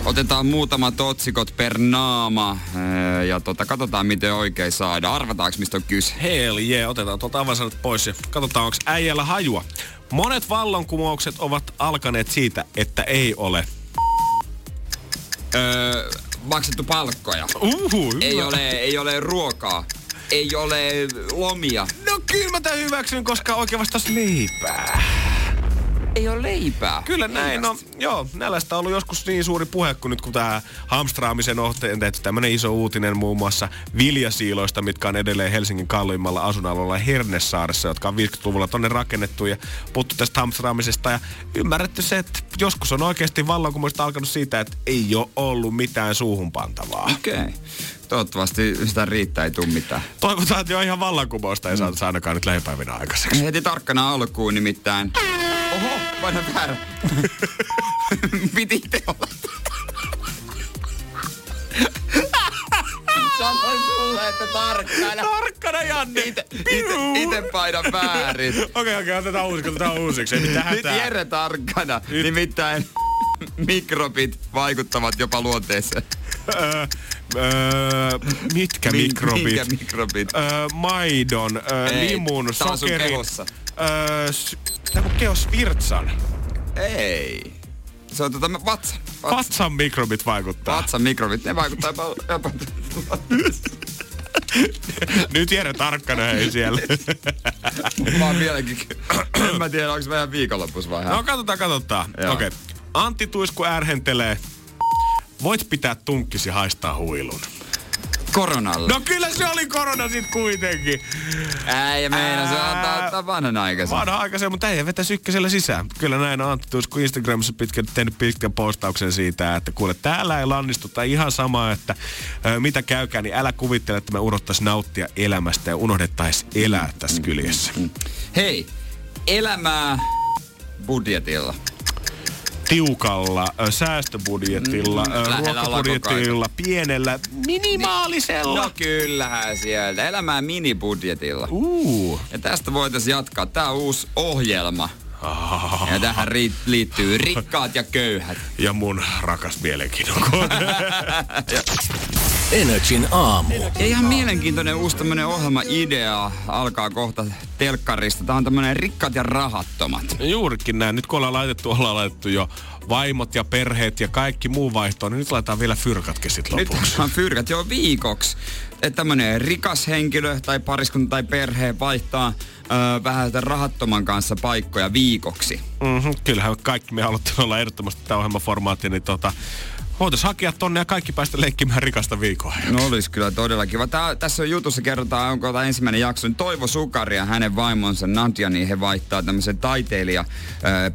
Otetaan muutamat otsikot per naama öö, ja tota, katsotaan miten oikein saada. Arvataanko mistä on kyse? Hell yeah, otetaan tuolta avasanat pois ja katsotaan, onko äijällä hajua. Monet vallankumoukset ovat alkaneet siitä, että ei ole. Öö, maksettu palkkoja. Uhu, Ei ole, ei ole ruokaa. Ei ole lomia. No kyllä mä tämän hyväksyn, koska oikein vastaus leipää. Ei ole leipää. Kyllä näin, no joo, nälästä on ollut joskus niin suuri puhe, kun nyt kun tämä hamstraamisen ohteen tehty tämmönen iso uutinen muun muassa viljasiiloista, mitkä on edelleen Helsingin kalliimmalla asuinalueella Hernesaaressa, jotka on 50-luvulla tonne rakennettu ja puhuttu tästä hamstraamisesta ja ymmärretty se, että joskus on oikeasti vallankumousta alkanut siitä, että ei ole ollut mitään suuhun pantavaa. Okei. Okay. Toivottavasti sitä riittää, ei tuu mitään. Toivotaan, että jo ihan vallankumousta ei saada ainakaan nyt lähipäivinä aikaiseksi. Heti tarkkana alkuun nimittäin. Oho, paina väärä. *laughs* Piti itse olla. Sanoin sulle, että tarkkana. Tarkkana, Janne! Ite, ite, ite paina väärin. *laughs* Okei, okei, otetaan uusiksi, otetaan uusiksi. Ei mitään Nyt. Jere tarkkana. Nimittäin *laughs* mikrobit vaikuttavat jopa luonteeseen. Öö, öö, mitkä mikrobit? Minkä mikrobit? Öö, maidon, öö, Ei, limun, sokerin. kehossa. Öö, s- tää on kehos virtsan. Ei. Se on tota vatsa. Vatsa. Vatsan mikrobit vaikuttaa. Vatsan mikrobit, ne vaikuttaa jopa, jopa *laughs* Nyt Jere tarkkana hei siellä. Mä oon vieläkin, en *clears throat* mä tiedä, onko vähän viikonloppus vai no katsotaan, katsotaan. Okei. Okay. Antti Tuisku ärhentelee. Voit pitää tunkkisi haistaa huilun. Koronalle. No kyllä se oli korona sit kuitenkin. Äijä meina, se Ää. antaa ottaa vanhanaikaisen. Vanha aikaisen, mutta ei vetä sykkäsellä sisään. Kyllä näin on Antti Tuisku Instagramissa pitkän, tehnyt pitkän postauksen siitä, että kuule täällä ei lannistuta ihan samaa, että ö, mitä käykään, niin älä kuvittele, että me unohtais nauttia elämästä ja unohdettais elää tässä kyljessä. Hei, elämää budjetilla. Tiukalla säästöbudjetilla, Mm, ruokabudjetilla, pienellä, minimaalisella. No kyllähän sieltä. Elämää minibudjetilla. Uh. Ja tästä voitaisiin jatkaa. Tää on uusi ohjelma. Ja tähän ri- liittyy rikkaat ja köyhät. ja mun rakas mielenkiinnon kone. *laughs* *laughs* Energin aamu. Ja ihan mielenkiintoinen uusi tämmönen ohjelma-idea alkaa kohta telkkarista. Tää on tämmönen rikkaat ja rahattomat. Juurikin näin. Nyt kun ollaan laitettu, ollaan laitettu jo vaimot ja perheet ja kaikki muu vaihtoon, niin nyt laitetaan vielä fyrkatkin sit Nyt lopuksi. on fyrkät jo viikoksi. Että tämmönen rikas henkilö tai pariskunta tai perhe vaihtaa öö, vähän sitä rahattoman kanssa paikkoja viikoksi. Mm-hmm. Kyllähän kaikki me haluttiin olla ehdottomasti tämä ohjelmaformaatti, niin tota, voitaisiin hakea tonne ja kaikki päästä leikkimään rikasta viikkoa. No olisi kyllä todella kiva. Tää, tässä on jutussa kerrotaan, onko tämä ensimmäinen jakso, niin Toivo Sukari ja hänen vaimonsa Nadja, niin he vaihtaa tämmöisen taiteilija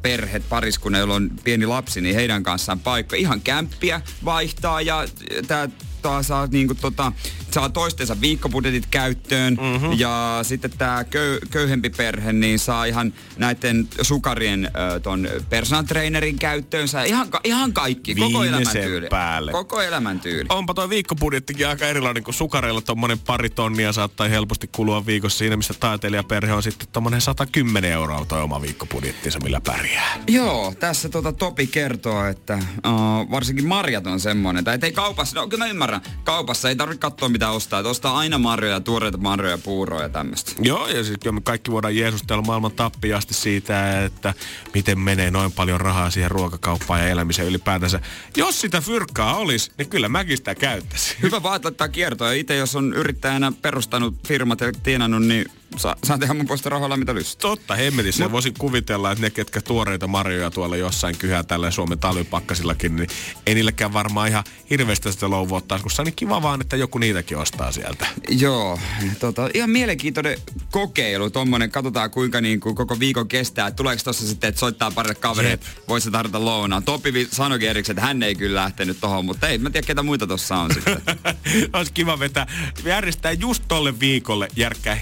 perhet, pariskunnan, jolla on pieni lapsi, niin heidän kanssaan paikka. Ihan kämppiä vaihtaa ja tämä saa niinku tota, saa toistensa viikkobudjetit käyttöön mm-hmm. ja sitten tämä köy, köyhempi perhe niin saa ihan näiden sukarien ö, ton personal trainerin käyttöönsä. Ihan, ka- ihan kaikki, koko Viimeisen elämäntyyli. päälle. Koko elämäntyyli. Onpa toi viikkobudjettikin aika erilainen, kun sukareilla tommonen pari tonnia saattaa helposti kulua viikossa siinä, missä taiteilijaperhe on sitten tommonen 110 euroa toi oma viikkobudjettinsa, millä pärjää. Joo, tässä tota Topi kertoo, että uh, varsinkin marjat on semmoinen, tai ettei kaupassa, no kyllä mä ymmärrän, kaupassa ei tarvitse katsoa mitään pitää ostaa. Että ostaa aina marjoja, tuoreita marjoja, puuroja ja tämmöistä. Joo, ja sitten me kaikki voidaan jeesustella maailman tappiasti siitä, että miten menee noin paljon rahaa siihen ruokakauppaan ja elämiseen ylipäätänsä. Jos sitä fyrkkaa olisi, niin kyllä mäkin sitä käyttäisin. Hyvä vaan laittaa kiertoa. Itse jos on yrittäjänä perustanut firmat ja tienannut, niin saa, saa tehdä mun puolesta rahoilla mitä lystää. Totta, hemmetissä. Mut... Voisin kuvitella, että ne, ketkä tuoreita marjoja tuolla jossain kyhää tällä Suomen talvipakkasillakin, niin ei niillekään varmaan ihan hirveästi sitä louvua taskussa. Niin kiva vaan, että joku niitäkin ostaa sieltä. Joo, tota, ihan mielenkiintoinen kokeilu tommonen. Katsotaan kuinka niin kuin koko viikon kestää. Tuleeko tossa sitten, että soittaa parille kavereille, voisi tarjota lounaan. Topi sanoikin erikseen, että hän ei kyllä lähtenyt tohon, mutta ei, mä tiedä ketä muita tossa on sitten. *laughs* Olisi kiva vetää, järjestää just tolle viikolle järkkää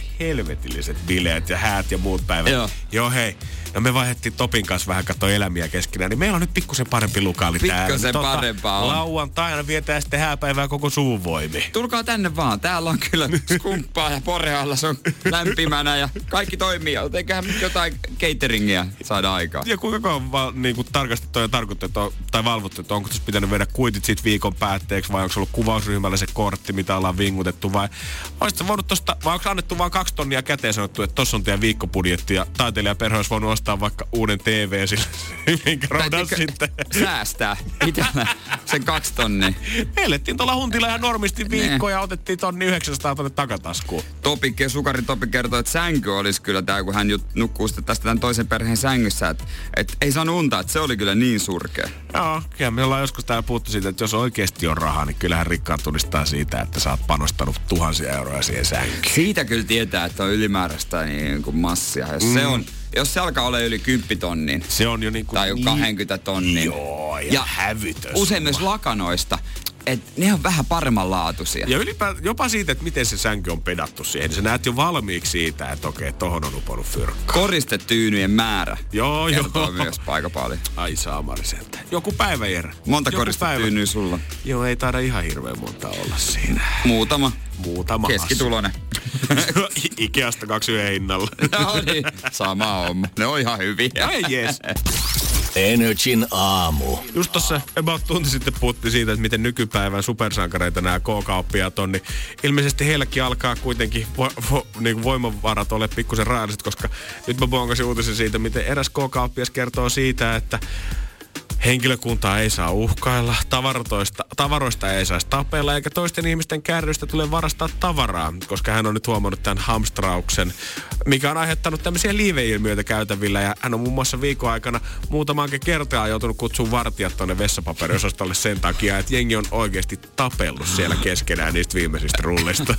helvetilliset bileet ja häät ja muut päivät. Joo. Joo hei, no me vaihdettiin Topin kanssa vähän katsoa elämiä keskenään, niin meillä on nyt pikkusen parempi lukaali täällä. Pikkusen parempaa on. Lauantaina vietään sitten hääpäivää koko suvun voimi. Tulkaa tänne vaan. Täällä on kyllä skumppaa ja porealla se on lämpimänä ja kaikki toimii. Eiköhän jotain cateringia saada aikaa. Ja kuinka kauan va, niin kuin tarkastettu ja tarkoitettu on- tai valvottu, että onko tässä pitänyt vedä kuitit siitä viikon päätteeksi vai onko ollut kuvausryhmällä se kortti, mitä ollaan vingutettu vai olisitko voinut tosta, vai onko annettu vain kaksi tonnia käteen ja sanottu, että tossa on teidän viikkobudjetti ja taiteilijaperhe olisi voinut ostaa vaikka uuden TV sille, *laughs* minkä Täytyykö sitten. Säästää itellä sen kaksi tonnia. Me elettiin tuolla huntilla ihan normisti viikko ja otettiin tonni 900 tonne takataskuun. Topi, Sukari Topi kertoi, että sänky olisi kyllä tää, kun hän jut, nukkuu sitten tästä tämän toisen perheen sängyssä. Että et ei saanut untaa, että se oli kyllä niin surkea. Joo, kyllä me ollaan joskus täällä puhuttu siitä, että jos oikeasti on rahaa, niin kyllähän rikkaat tunnistaa siitä, että sä oot panostanut tuhansia euroja siihen sänkyyn. Siitä kyllä tietää, että on ylimääräistä niin kuin massia. Jos mm. se on, jos se alkaa olla yli 10 tonnin, Se on jo niin kuin tai jo 20 tonnin. Joo, ja, ja hävytön. Usein myös lakanoista, että ne on vähän paremmanlaatuisia. Ja ylipäätään jopa siitä, että miten se sänky on pedattu siihen, niin sä näet jo valmiiksi siitä, että okei, tohon on uponut fyrkka. Koristetyynyjen määrä. Joo, joo. myös aika paljon. Ai saamari sentään. Joku päivä, Jere. Monta Joku koristetyynyä sulla? Joo, ei taida ihan hirveän monta olla siinä. Muutama. Muutama Keskitulonen. *laughs* Ikeasta kaksi yhden hinnalla. no niin, sama homma. Ne on ihan hyviä. Ai jes. Energin aamu. Just tossa about tunti sitten puhuttiin siitä, että miten nykypäivän supersankareita nämä K-kauppiaat on, niin ilmeisesti heilläkin alkaa kuitenkin vo, vo, niin voimavarat ole pikkusen rajalliset, koska nyt mä bongasin uutisen siitä, miten eräs K-kauppias kertoo siitä, että Henkilökuntaa ei saa uhkailla, tavaroista, tavaroista ei saisi tapella, eikä toisten ihmisten kärrystä tule varastaa tavaraa, koska hän on nyt huomannut tämän hamstrauksen, mikä on aiheuttanut tämmöisiä liiveilmiöitä käytävillä. Ja hän on muun muassa viikon aikana muutamaankin kertaa joutunut kutsumaan vartijat tuonne vessapaperiosastolle sen takia, että jengi on oikeasti tapellut siellä keskenään niistä viimeisistä rullista.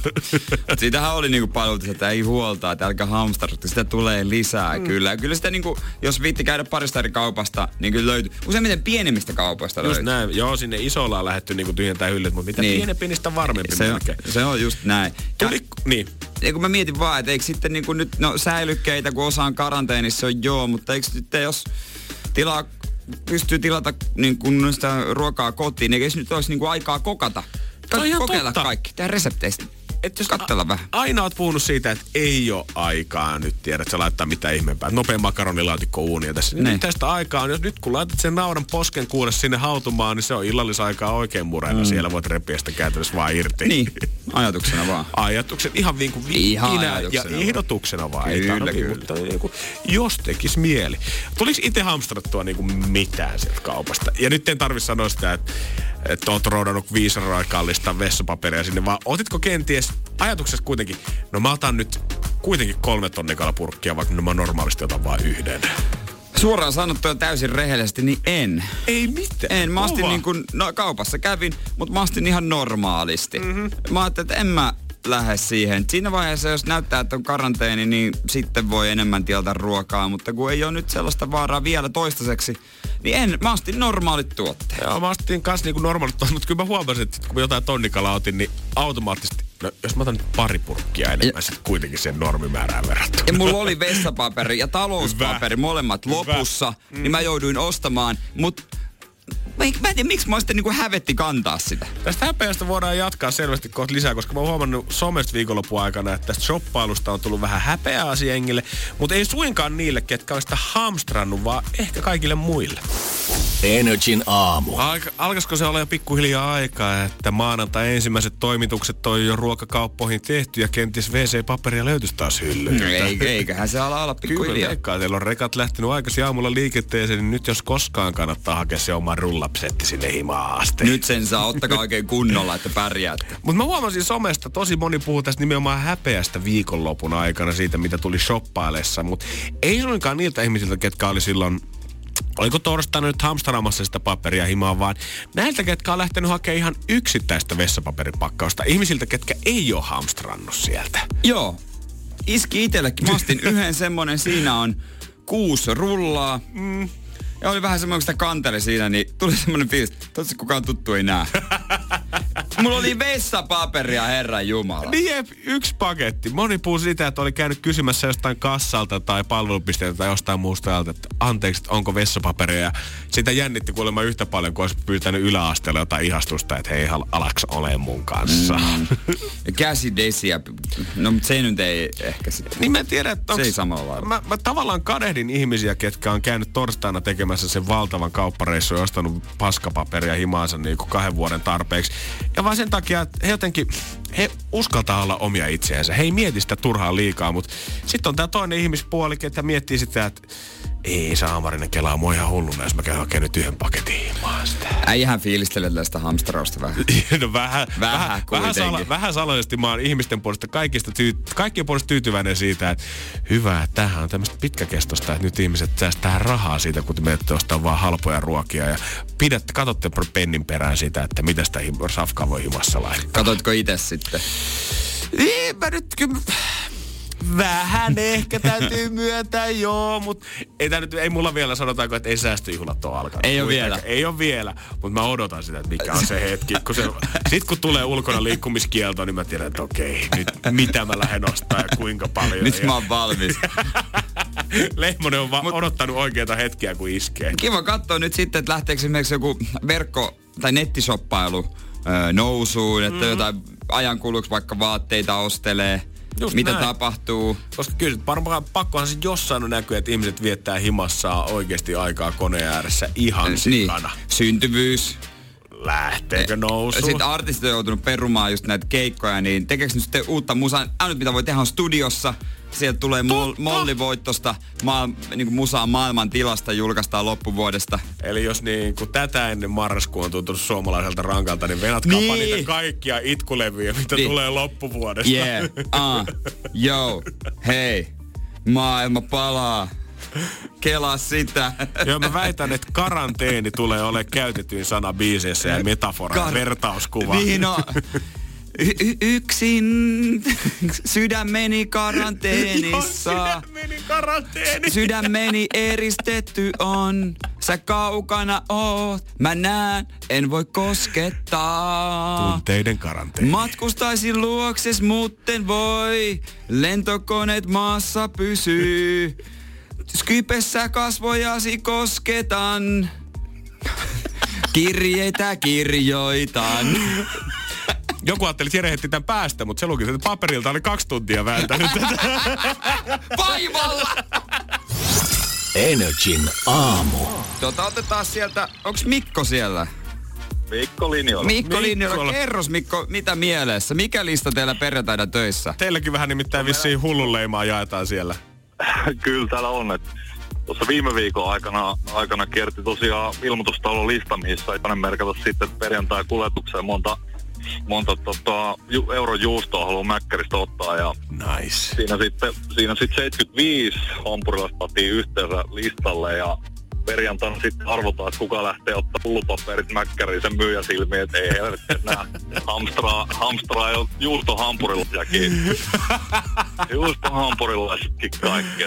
Siitähän *laughs* oli niinku paljon, että ei huoltaa, että älkää hamstrata, sitä tulee lisää mm. kyllä. Ja kyllä sitä niinku, jos viitti käydä parista eri kaupasta, niin kyllä löytyy. Useimmiten pienemmistä kaupoista Just löytyy. näin. Joo, sinne isolla on lähdetty niinku tyhjentää hyllyt, mutta mitä Niin. pienempi, niistä varmempi Se on, se on just näin. Ja, Tuli, niin. ja kun mä mietin vaan, että eikö sitten niinku nyt, no säilykkeitä, kun osa on karanteenissa, on joo, mutta eikö sitten jos tilaa, pystyy tilata niin kun sitä ruokaa kotiin, niin eikö nyt olisi niin kuin aikaa kokata? Ihan Kokeilla totta. kaikki, tehdä resepteistä. Et jos Katsella a- vähän. Aina oot puhunut siitä, että ei ole aikaa nyt tiedä, että sä laittaa mitään ihmeempää. Nopea makaronilaatikko uunia tässä. Niin. Nyt tästä aikaa on, jos nyt kun laitat sen naudan posken kuule sinne hautumaan, niin se on illallisaikaa oikein murena. Mm. Siellä voit repiä sitä käytännössä vaan irti. Niin, ajatuksena vaan. *laughs* Ajatuksen ihan niin kuin Ihan ja vaan. ehdotuksena vaan. Ei Kyllä, tarvii, kyllä. Mutta niin kuin, jos tekis mieli. Tuliko itse hamstrattua niin kuin mitään sieltä kaupasta? Ja nyt en tarvi sanoa sitä, että, että oot roudannut 500 kallista vessapaperia sinne, vaan otitko kenties ajatuksessa kuitenkin, no mä otan nyt kuitenkin kolme tonnikala purkkia, vaikka no mä normaalisti otan vain yhden. Suoraan sanottuna täysin rehellisesti, niin en. Ei mitään. En, mä astin niin kuin, no kaupassa kävin, mutta mä astin ihan normaalisti. Mm-hmm. Mä ajattelin, että en mä lähde siihen. Siinä vaiheessa, jos näyttää, että on karanteeni, niin sitten voi enemmän tilata ruokaa, mutta kun ei ole nyt sellaista vaaraa vielä toistaiseksi, niin en, mä astin normaalit tuotteet. Joo, mä astin kanssa niinku normaalit, mutta kyllä mä huomasin, että kun mä jotain tonnikalaa otin, niin automaattisesti, no jos mä otan nyt pari purkkia enemmän, sit kuitenkin sen normimäärään verrattuna. Ja mulla oli vessapaperi ja talouspaperi Hyvä. molemmat Hyvä. lopussa, mm. niin mä jouduin ostamaan, mutta mä, mä en tiedä, miksi mä sitten niinku hävetti kantaa sitä. Tästä häpeästä voidaan jatkaa selvästi kohta lisää, koska mä oon huomannut somesta viikonlopun aikana, että tästä shoppailusta on tullut vähän häpeää jengille, mutta ei suinkaan niille, ketkä on sitä hamstrannut, vaan ehkä kaikille muille. Energin aamu. Alka, alkaisiko se olla jo pikkuhiljaa aikaa, että maanantai ensimmäiset toimitukset on jo ruokakauppoihin tehty ja kenties WC-paperia löytyisi taas hyllyyn? Ei, eiköhän se ala olla Kyllä, pikkuhiljaa. veikkaa, teillä on rekat lähtenyt aikaisin aamulla liikenteeseen, niin nyt jos koskaan kannattaa hakea se oma rullapsetti sinne himaan asti. Nyt sen saa, ottakaa oikein kunnolla, että pärjäätte. Mutta mä huomasin somesta, tosi moni puhuu tästä nimenomaan häpeästä viikonlopun aikana siitä, mitä tuli shoppailessa. Mutta ei suinkaan niiltä ihmisiltä, ketkä oli silloin Oliko torstaina nyt hamstaraamassa sitä paperia himaan, vaan näiltä, ketkä on lähtenyt hakemaan ihan yksittäistä vessapaperipakkausta. Ihmisiltä, ketkä ei ole hamstrannut sieltä. Joo. Iski itsellekin. Mä yhden semmonen, siinä on kuusi rullaa. Mm. Ja oli vähän semmoinen, kun sitä kanteli siinä, niin tuli semmoinen fiilis, että kukaan tuttu ei näe. *laughs* Mulla oli vessapaperia, herran jumala. Niin jep, yksi paketti. Moni puhuu sitä, että oli käynyt kysymässä jostain kassalta tai palvelupisteeltä tai jostain muusta ajalta, että anteeksi, että onko vessapaperia. Ja sitä jännitti kuulemma yhtä paljon, kun olisi pyytänyt yläasteella jotain ihastusta, että hei, alaks ole mun kanssa. Mm. Käsidesiä. No, mutta se nyt ei ehkä sitten. Niin mä en tiedä, että Se ei onks- samalla lailla. Mä, mä tavallaan kadehdin ihmisiä, ketkä on käynyt torstaina tekemässä sen valtavan kauppareissun ja ostanut paskapaperia himaansa niin kuin kahden vuoden tarpeeksi. Ja vaan sen takia, että he jotenkin, he uskaltaa olla omia itseänsä. He ei mieti sitä turhaan liikaa, mutta sitten on tämä toinen ihmispuoli, että miettii sitä, että ei Saamarinen kelaa mua ihan hulluna, jos mä käyn hakemaan nyt yhden paketin himaan sitä. Fiilistelee tästä hamstrausta vähän. *laughs* No vähän, Vähän vähän, vähän, sala, vähän salaisesti mä oon ihmisten puolesta kaikista tyy, kaikkien puolesta tyytyväinen siitä, että hyvä, että tämähän on tämmöistä pitkäkestosta, että nyt ihmiset säästää rahaa siitä, kun te menette ostaa vaan halpoja ruokia ja pidätte, katsotte pennin perään sitä, että mitä sitä safkaa voi himassa laittaa. Katoitko itse sitten? Niin, mä nyt kyllä... Vähän ehkä täytyy *laughs* myöntää, joo, mutta ei, tää nyt, ei mulla vielä sanotaanko, että ei säästöjuhlat ole alkanut. Ei Kuitenkaan. vielä. Ei ole vielä, mutta mä odotan sitä, että mikä on se hetki. Kun se, sit kun tulee ulkona liikkumiskielto, niin mä tiedän, että okei, nyt mitä mä lähden ostaa ja kuinka paljon. Nyt ja mä oon valmis. *laughs* Lehmonen on vaan odottanut oikeita hetkiä, kun iskee. Kiva katsoa nyt sitten, että lähteekö esimerkiksi joku verkko- tai nettishoppailu öö, nousuun, että mm. jotain ajankuluksi vaikka vaatteita ostelee. Just mitä näin. tapahtuu. Koska kyllä varmaan pakkohan se jossain on näkyä, että ihmiset viettää himassa oikeasti aikaa koneen ääressä ihan Niin, sikana. syntyvyys. Lähteekö nousuun? Sitten artistit on joutunut perumaan just näitä keikkoja, niin tekeekö nyt sitten uutta musaa? Ainut mitä voi tehdä on studiossa. Sieltä tulee mol, mollivoittosta maa, niin kuin musaa maailman tilasta julkaistaan loppuvuodesta. Eli jos niin kuin tätä ennen marraskuu on tuntunut suomalaiselta rankalta, niin venatkaapa Niin. niitä kaikkia itkulevyjä, mitä Niin. tulee loppuvuodesta. Yeah, uh, yo, hei, maailma palaa. Kelaa sitä. Joo, mä väitän, että karanteeni tulee olemaan käytetyin sana biiseissä ja metafora Kar- vertauskuva. Niin on. Y- y- yksin *laughs* sydämeni karanteenissa. Joo, sydämeni karanteeni. Sydämeni eristetty on. Sä kaukana oot. Mä näen, en voi koskettaa. Tunteiden karanteeni. Matkustaisin luokses, mutten voi. Lentokoneet maassa pysyy. Skypessä kasvojasi kosketan. Kirjeitä kirjoitan. Joku ajatteli, että Jere heitti tämän päästä, mutta se luki, että paperilta oli kaksi tuntia vääntänyt tätä. *laughs* Vaivalla! Energin aamu. Tota, otetaan sieltä, onks Mikko siellä? Mikko linjoilla. Mikko Linjola, kerros Mikko, mitä mielessä? Mikä lista teillä perjantaina töissä? Teilläkin vähän nimittäin vissiin hullunleimaa jaetaan siellä. *laughs* Kyllä täällä on. että Tuossa viime viikon aikana, aikana kierti tosiaan ilmoitustalon lista, missä ei merkata sitten perjantai kuljetukseen monta, monta tota, ju, euron juustoa haluaa Mäkkäristä ottaa. Ja Nice. siinä sitten, siinä sitten 75 hampurilaista saatiin yhteensä listalle ja perjantaina sitten arvotaan, että kuka lähtee ottaa pullopaperit mäkkäriin sen myyjän silmiin, että ei helvetti, nämä *laughs* hamstraa, hamstraa jo juustohampurilaisiakin. *laughs* Juustohampurilaisetkin kaikki.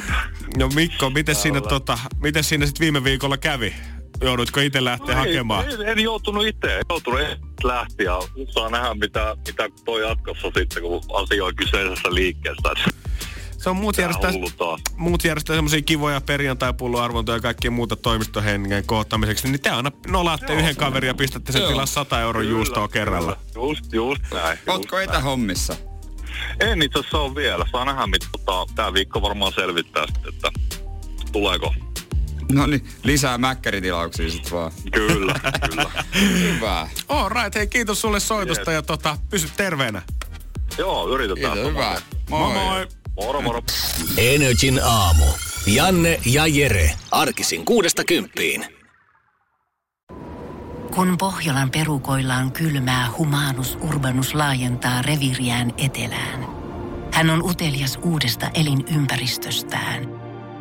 No Mikko, miten siinä, tota, miten siinä sitten viime viikolla kävi? Joudutko itse lähteä hakemaan? Ei, en joutunut itse, joutunut itse lähti ja saa nähdä mitä, mitä toi jatkossa sitten, kun asia on kyseisessä liikkeessä. Se on muut Tää järjestää, muut järjestää semmoisia kivoja perjantai-pulloarvontoja ja kaikkia muuta toimistohengen kohottamiseksi, niin te aina nolaatte yhden kaverin ja pistätte sen tilaa 100 euron juustoa kerralla. Just, just näin. Ootko etähommissa? En itse asiassa ole vielä. Saa nähdä, mitä tota, tää viikko varmaan selvittää sitten, että tuleeko. No niin, lisää mäkkäritilauksia sit vaan. Kyllä, *laughs* kyllä. Hyvä. All right, hei kiitos sulle soitosta Yes. ja tota, pysy terveenä. Joo, yritetään. Kiitos, hyvä. Moi moi! Moro, moro. Energin aamu. Janne ja Jere. Arkisin kuudesta kymppiin. Kun Pohjolan perukoillaan kylmää, humanus urbanus laajentaa reviriään etelään. Hän on utelias uudesta elinympäristöstään.